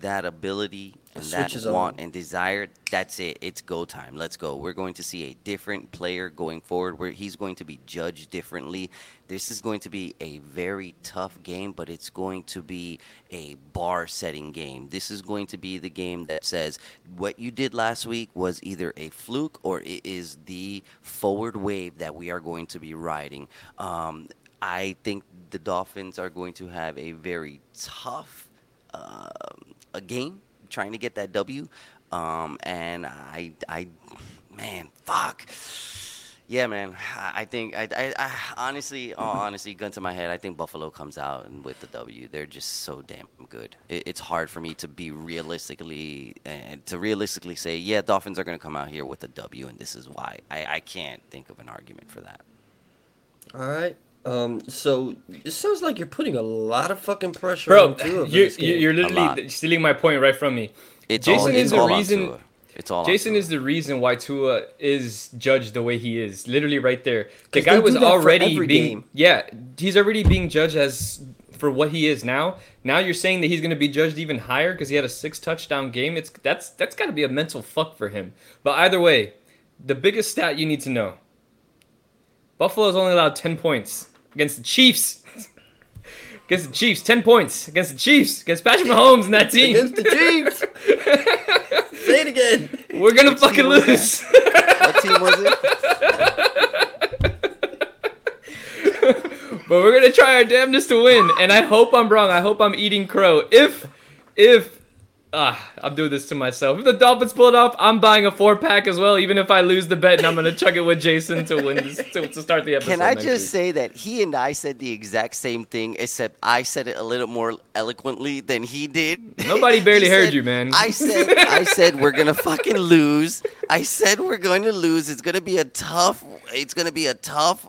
that ability and switch that want and desire. That's it. It's go time. Let's go. We're going to see a different player going forward. Where he's going to be judged differently. This is going to be a very tough game, but it's going to be a bar-setting game. This is going to be the game that says what you did last week was either a fluke or it is the forward wave that we are going to be riding. Um, I think the Dolphins are going to have a very tough um a game trying to get that W. Um, and I, I, man, fuck. Yeah, man. I think I, I, I honestly, oh, honestly, gun to my head, I think Buffalo comes out and with the W. They're just so damn good. It, it's hard for me to be realistically and to realistically say, yeah, Dolphins are going to come out here with a W, and this is why. I, I can't think of an argument for that. All right. Um. So it sounds like you're putting a lot of fucking pressure Bro, on Tua. for you're, you're literally stealing my point right from me. It's Jason all, is it's the all reason- It's all Jason is the reason why Tua is judged the way he is. Literally right there. The guy was do that for already being game. Yeah, he's already being judged as for what he is now. Now you're saying that he's going to be judged even higher because he had a six touchdown game. It's that's that's got to be a mental fuck for him. But either way, the biggest stat you need to know: Buffalo's only allowed ten points against the Chiefs. against the Chiefs, ten points against the Chiefs against Patrick Mahomes and that team. Against the Chiefs. Say it again. We're gonna fucking team was that? lose. what team was it? but we're gonna try our damnedest to win, and I hope I'm wrong. I hope I'm eating crow. If, if, ah, I'm doing this to myself. If the Dolphins pull it off, I'm buying a four pack as well. Even if I lose the bet, and I'm gonna chug it with Jason to win this, to, to start the episode. Can I just week. say that he and I said the exact same thing, except I said it a little more eloquently than he did. Nobody barely He heard said- you, man. I said, I said we're gonna fucking lose. I said we're going to lose. It's gonna be a tough. It's gonna be a tough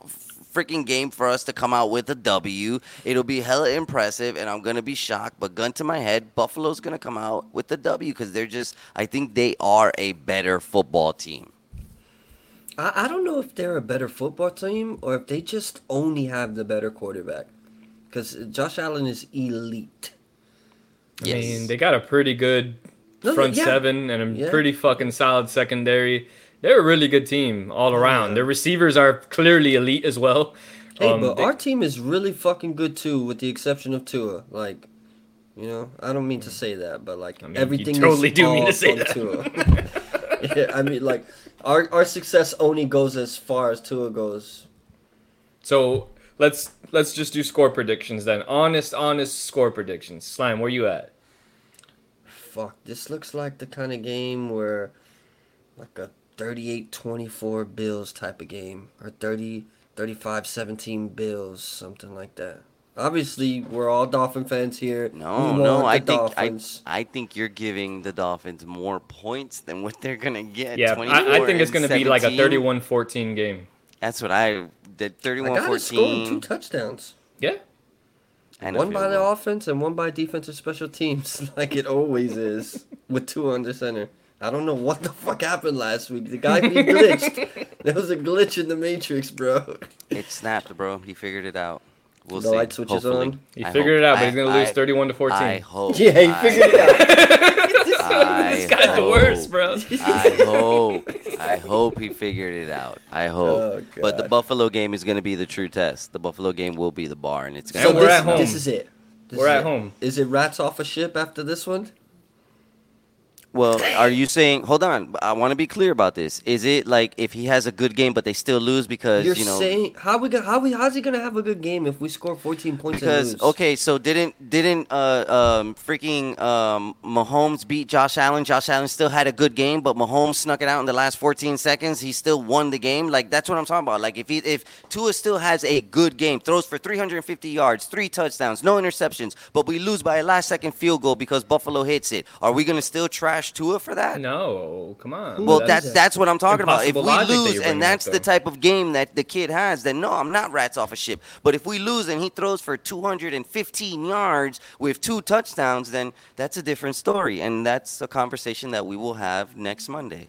freaking game for us to come out with a W. It'll be hella impressive, and I'm gonna be shocked. But gun to my head, Buffalo's gonna come out with the W because they're just. I think they are a better football team. I, I don't know if they're a better football team or if they just only have the better quarterback. Because Josh Allen is elite. I mean, they got a pretty good No, front yeah. seven and a Yeah. pretty fucking solid secondary. They're a really good team all around. Their receivers are clearly elite as well. Hey, Um, but they- our team is really fucking good too, with the exception of Tua. Like, you know, I don't mean to say that, but like I mean, you everything totally is do mean to say that. Tua. yeah, I mean, like our our success only goes as far as Tua goes. So let's let's just do score predictions then. Honest, honest score predictions. Slime, where you at? Fuck, this looks like the kind of game where, like a 38-24 Bills type of game, or 30 35-17 Bills, something like that. Obviously, we're all Dolphin fans here. No, no, I think I, I think you're giving the Dolphins more points than what they're gonna get. Yeah, I, I think it's going to be like a 17. 31-14 game. That's what I did. I got it scoring two touchdowns. Yeah. and One by the offense and one by defensive special teams, like it always is, with two under center. I don't know what the fuck happened last week. The guy he glitched. there was a glitch in the matrix, bro. It snapped, bro. He figured it out. We'll The see. light switch is hopefully. on? He I figured it out, but he's going to lose I- 31 to 14. I hope. Yeah, he I- figured it out. I this guy's the worst, bro. I hope. I hope he figured it out. I oh, hope. Oh, but the Buffalo game is going to be the true test. The Buffalo game will be the bar, and it's going So to we're this, at home. This is it. This We're is at it. home. Is it rats off a ship after this one? Well, are you saying? Hold on, I want to be clear about this. Is it like if he has a good game but they still lose because You're you know? saying how we got how we how's he gonna have a good game if we score 14 points and because lose? okay, so didn't didn't uh um freaking um Mahomes beat Josh Allen? Josh Allen still had a good game, but Mahomes snuck it out in the last 14 seconds. He still won the game. Like that's what I'm talking about. Like if he if Tua still has a good game, throws for 350 yards, three touchdowns, no interceptions, but we lose by a last second field goal because Buffalo hits it. Are we gonna still trash Tua for that? No, come on. Well, Who that's that's what I'm talking about. If we logic that lose and that's up, the type of game that the kid has, then no, I'm not rats off a ship. But if we lose and he throws for 215 yards with two touchdowns, then that's a different story, and that's a conversation that we will have next Monday.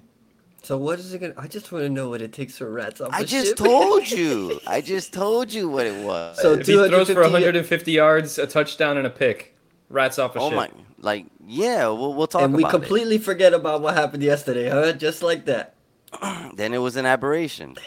So what is it gonna? I just want to know what it takes for rats off I a just ship. told you. I just told you what it was. So if he throws for 150 yards, a touchdown, and a pick, rats off a oh ship. my, like yeah, we'll we'll talk and we about completely forget about what happened yesterday, huh? Just like that. Then it was an aberration.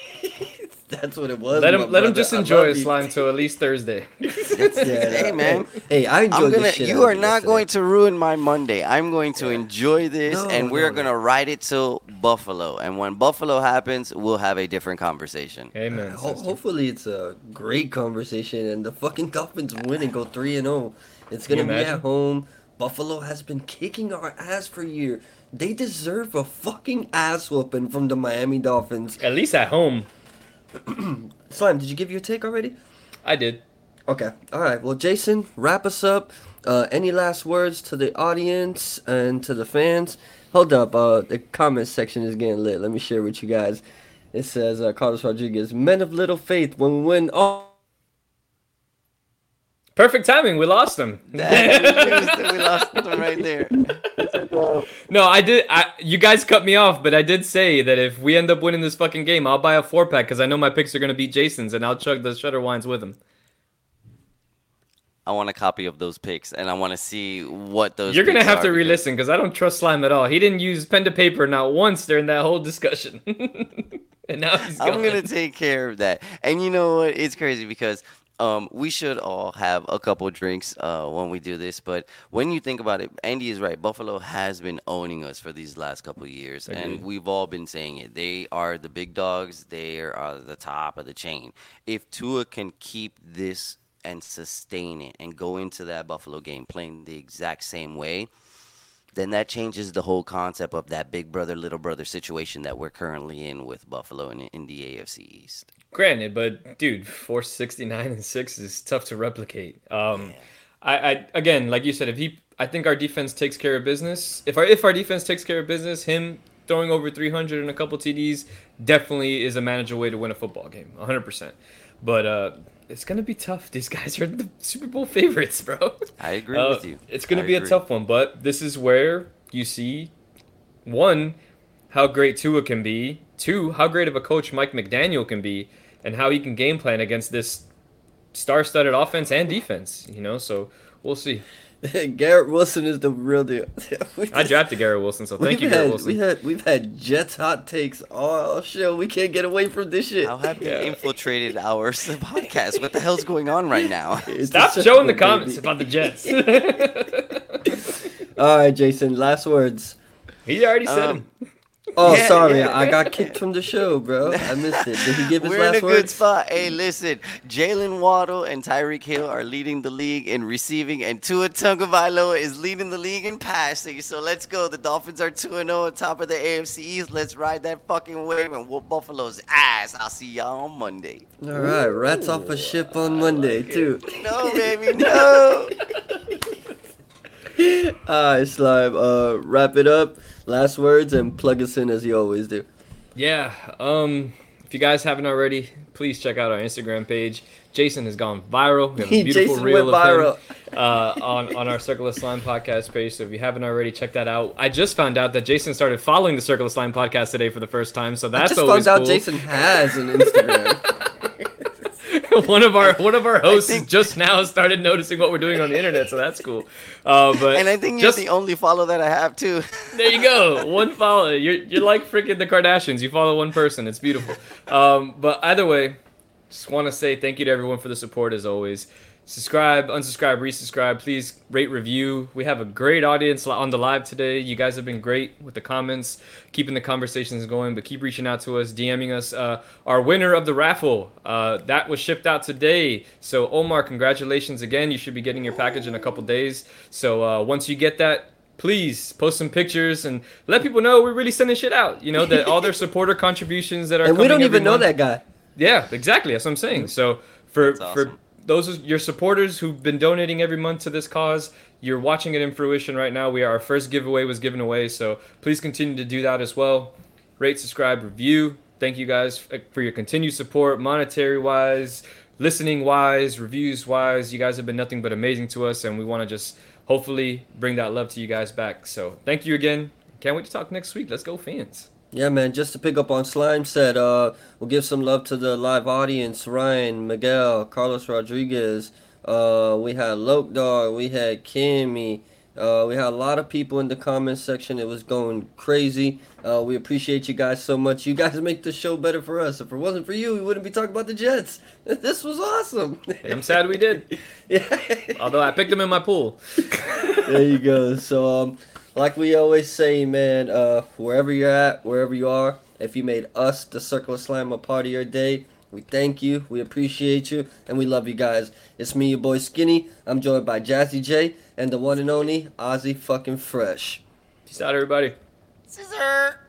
That's what it was. Let him let him just enjoy his slime till at least Thursday. Yeah, hey man. Hey, hey, I enjoyed I'm gonna. this shit. You are not yesterday. going to ruin my Monday. I'm going to Yeah. enjoy this, No, and we're no, gonna no. ride it till Buffalo. And when Buffalo happens, we'll have a different conversation. Amen. Ho- hopefully, it's a great conversation, and the fucking Dolphins win and go three and zero. It's gonna be at home. Buffalo has been kicking our ass for years. They deserve a fucking ass whooping from the Miami Dolphins. At least at home. Slime, did you give your take already? I did. Okay. All right. Well, Jason, wrap us up. Uh, any last words to the audience and to the fans? Hold up. Uh, the comment section is getting lit. Let me share with you guys. It says uh, Carlos Rodriguez, men of little faith when we win. Oh. Perfect timing. We lost them. we lost them right there. No, I did. I, you guys cut me off, but I did say that if we end up winning this fucking game, I'll buy a four pack because I know my picks are gonna beat Jason's, and I'll chug the Sutter wines with him. I want a copy of those picks, and I want to see what those. You're gonna have to re-listen because I don't trust Slime at all. He didn't use pen to paper not once during that whole discussion, and now he's gone. I'm gonna take care of that. And you know what? It's crazy because um we should all have a couple drinks uh when we do this. But when you think about it, Andy is right. Buffalo has been owning us for these last couple of years, and we've all been saying it. They are the big dogs. They are the top of the chain. If Tua can keep this and sustain it and go into that Buffalo game playing the exact same way, then that changes the whole concept of that big brother little brother situation that we're currently in with Buffalo in, in the AFC East. Granted, but dude, four sixty nine and six is tough to replicate. Um, I, I again, like you said, if he, I think our defense takes care of business. If our if our defense takes care of business, him throwing over three hundred and a couple TDs definitely is a manageable way to win a football game, one hundred percent. But uh, it's gonna be tough. These guys are the Super Bowl favorites, bro. I agree Uh, with you. It's going I to be agree. a tough one, but this is where you see one how great Tua can be, two how great of a coach Mike McDaniel can be, and how he can game plan against this star-studded offense and defense. You know, so we'll see. Garrett Wilson is the real deal. We I just- drafted Garrett Wilson, so thank we've you, had, Garrett Wilson. We had we've had Jets hot takes all show. We can't get away from this shit. How have you Yeah. infiltrated our s- podcast? What the hell's going on right now? It's Stop a showing the circle, comments about the Jets. All right, Jason. Last words. he already said Um, them. Oh, Yeah, sorry, yeah. I got kicked from the show, bro. I missed it. Did he give his We're in a last good spot. Hey, listen, Jaylen Waddle and Tyreek Hill are leading the league in receiving, and Tua Tagovailoa is leading the league in passing. So let's go. The Dolphins are 2 0 on top of the AFC East. Let's ride that fucking wave and whoop Buffalo's ass. I'll see y'all on Monday. All right, rats off a ship on Monday too. No, baby, no. All right, slime. Uh, wrap it up. Last words and plug us in as you always do. Yeah. Um, if you guys haven't already, please check out our Instagram page. Jason has gone viral. We have a beautiful Jason reel went of him uh, on on our Circle of Slime podcast page. So if you haven't already, check that out. I just found out that Jason started following the Circle of Slime podcast today for the first time. So I that's just always found out cool. Jason has an Instagram. one of our one of our hosts think- just now started noticing what we're doing on the internet. So that's cool. Uh, but And I think you're just the only follow that I have, too. There you go. One follow. You're you're like freaking the Kardashians. You follow one person. It's beautiful. Um, but either way, just want to say thank you to everyone for the support as always. Subscribe, unsubscribe, resubscribe. Please rate, review. We have a great audience on the live today. You guys have been great with the comments, keeping the conversations going. But keep reaching out to us, DMing us. Uh, our winner of the raffle uh, that was shipped out today. So Omar, congratulations again. You should be getting your package in a couple days. So uh, once you get that, please post some pictures and let people know we're really sending shit out. You know that all their supporter contributions that are and we don't even know that guy. yeah, exactly. That's what I'm saying. So for That's for awesome. Those of your supporters who've been donating every month to this cause, you're watching it in fruition right now. We are our first giveaway was given away, so please continue to do that as well. Rate, subscribe, review. Thank you guys for your continued support, monetary wise, listening wise, reviews wise. You guys have been nothing but amazing to us, and we want to just hopefully bring that love to you guys back. So thank you again. Can't wait to talk next week. Let's go, fans. Yeah, man. Just to pick up on Slime said, uh, we'll give some love to the live audience: Ryan, Miguel, Carlos Rodriguez. Uh, we had Loke Dog. We had Kimmy. Uh, we had a lot of people in the comments section. It was going crazy. Uh, we appreciate you guys so much. You guys make the show better for us. If it wasn't for you, we wouldn't be talking about the Jets. This was awesome. I'm sad we did, yeah. although I picked them in my pool. there you go. So, um, like we always say, man, uh, wherever you're at, wherever you are, if you made us the Circle of Slime a part of your day, we thank you, we appreciate you, and we love you guys. It's me, your boy Skinny. I'm joined by Jazzy J and the one and only Ozzy fucking Fresh. Peace out, everybody. Scissor.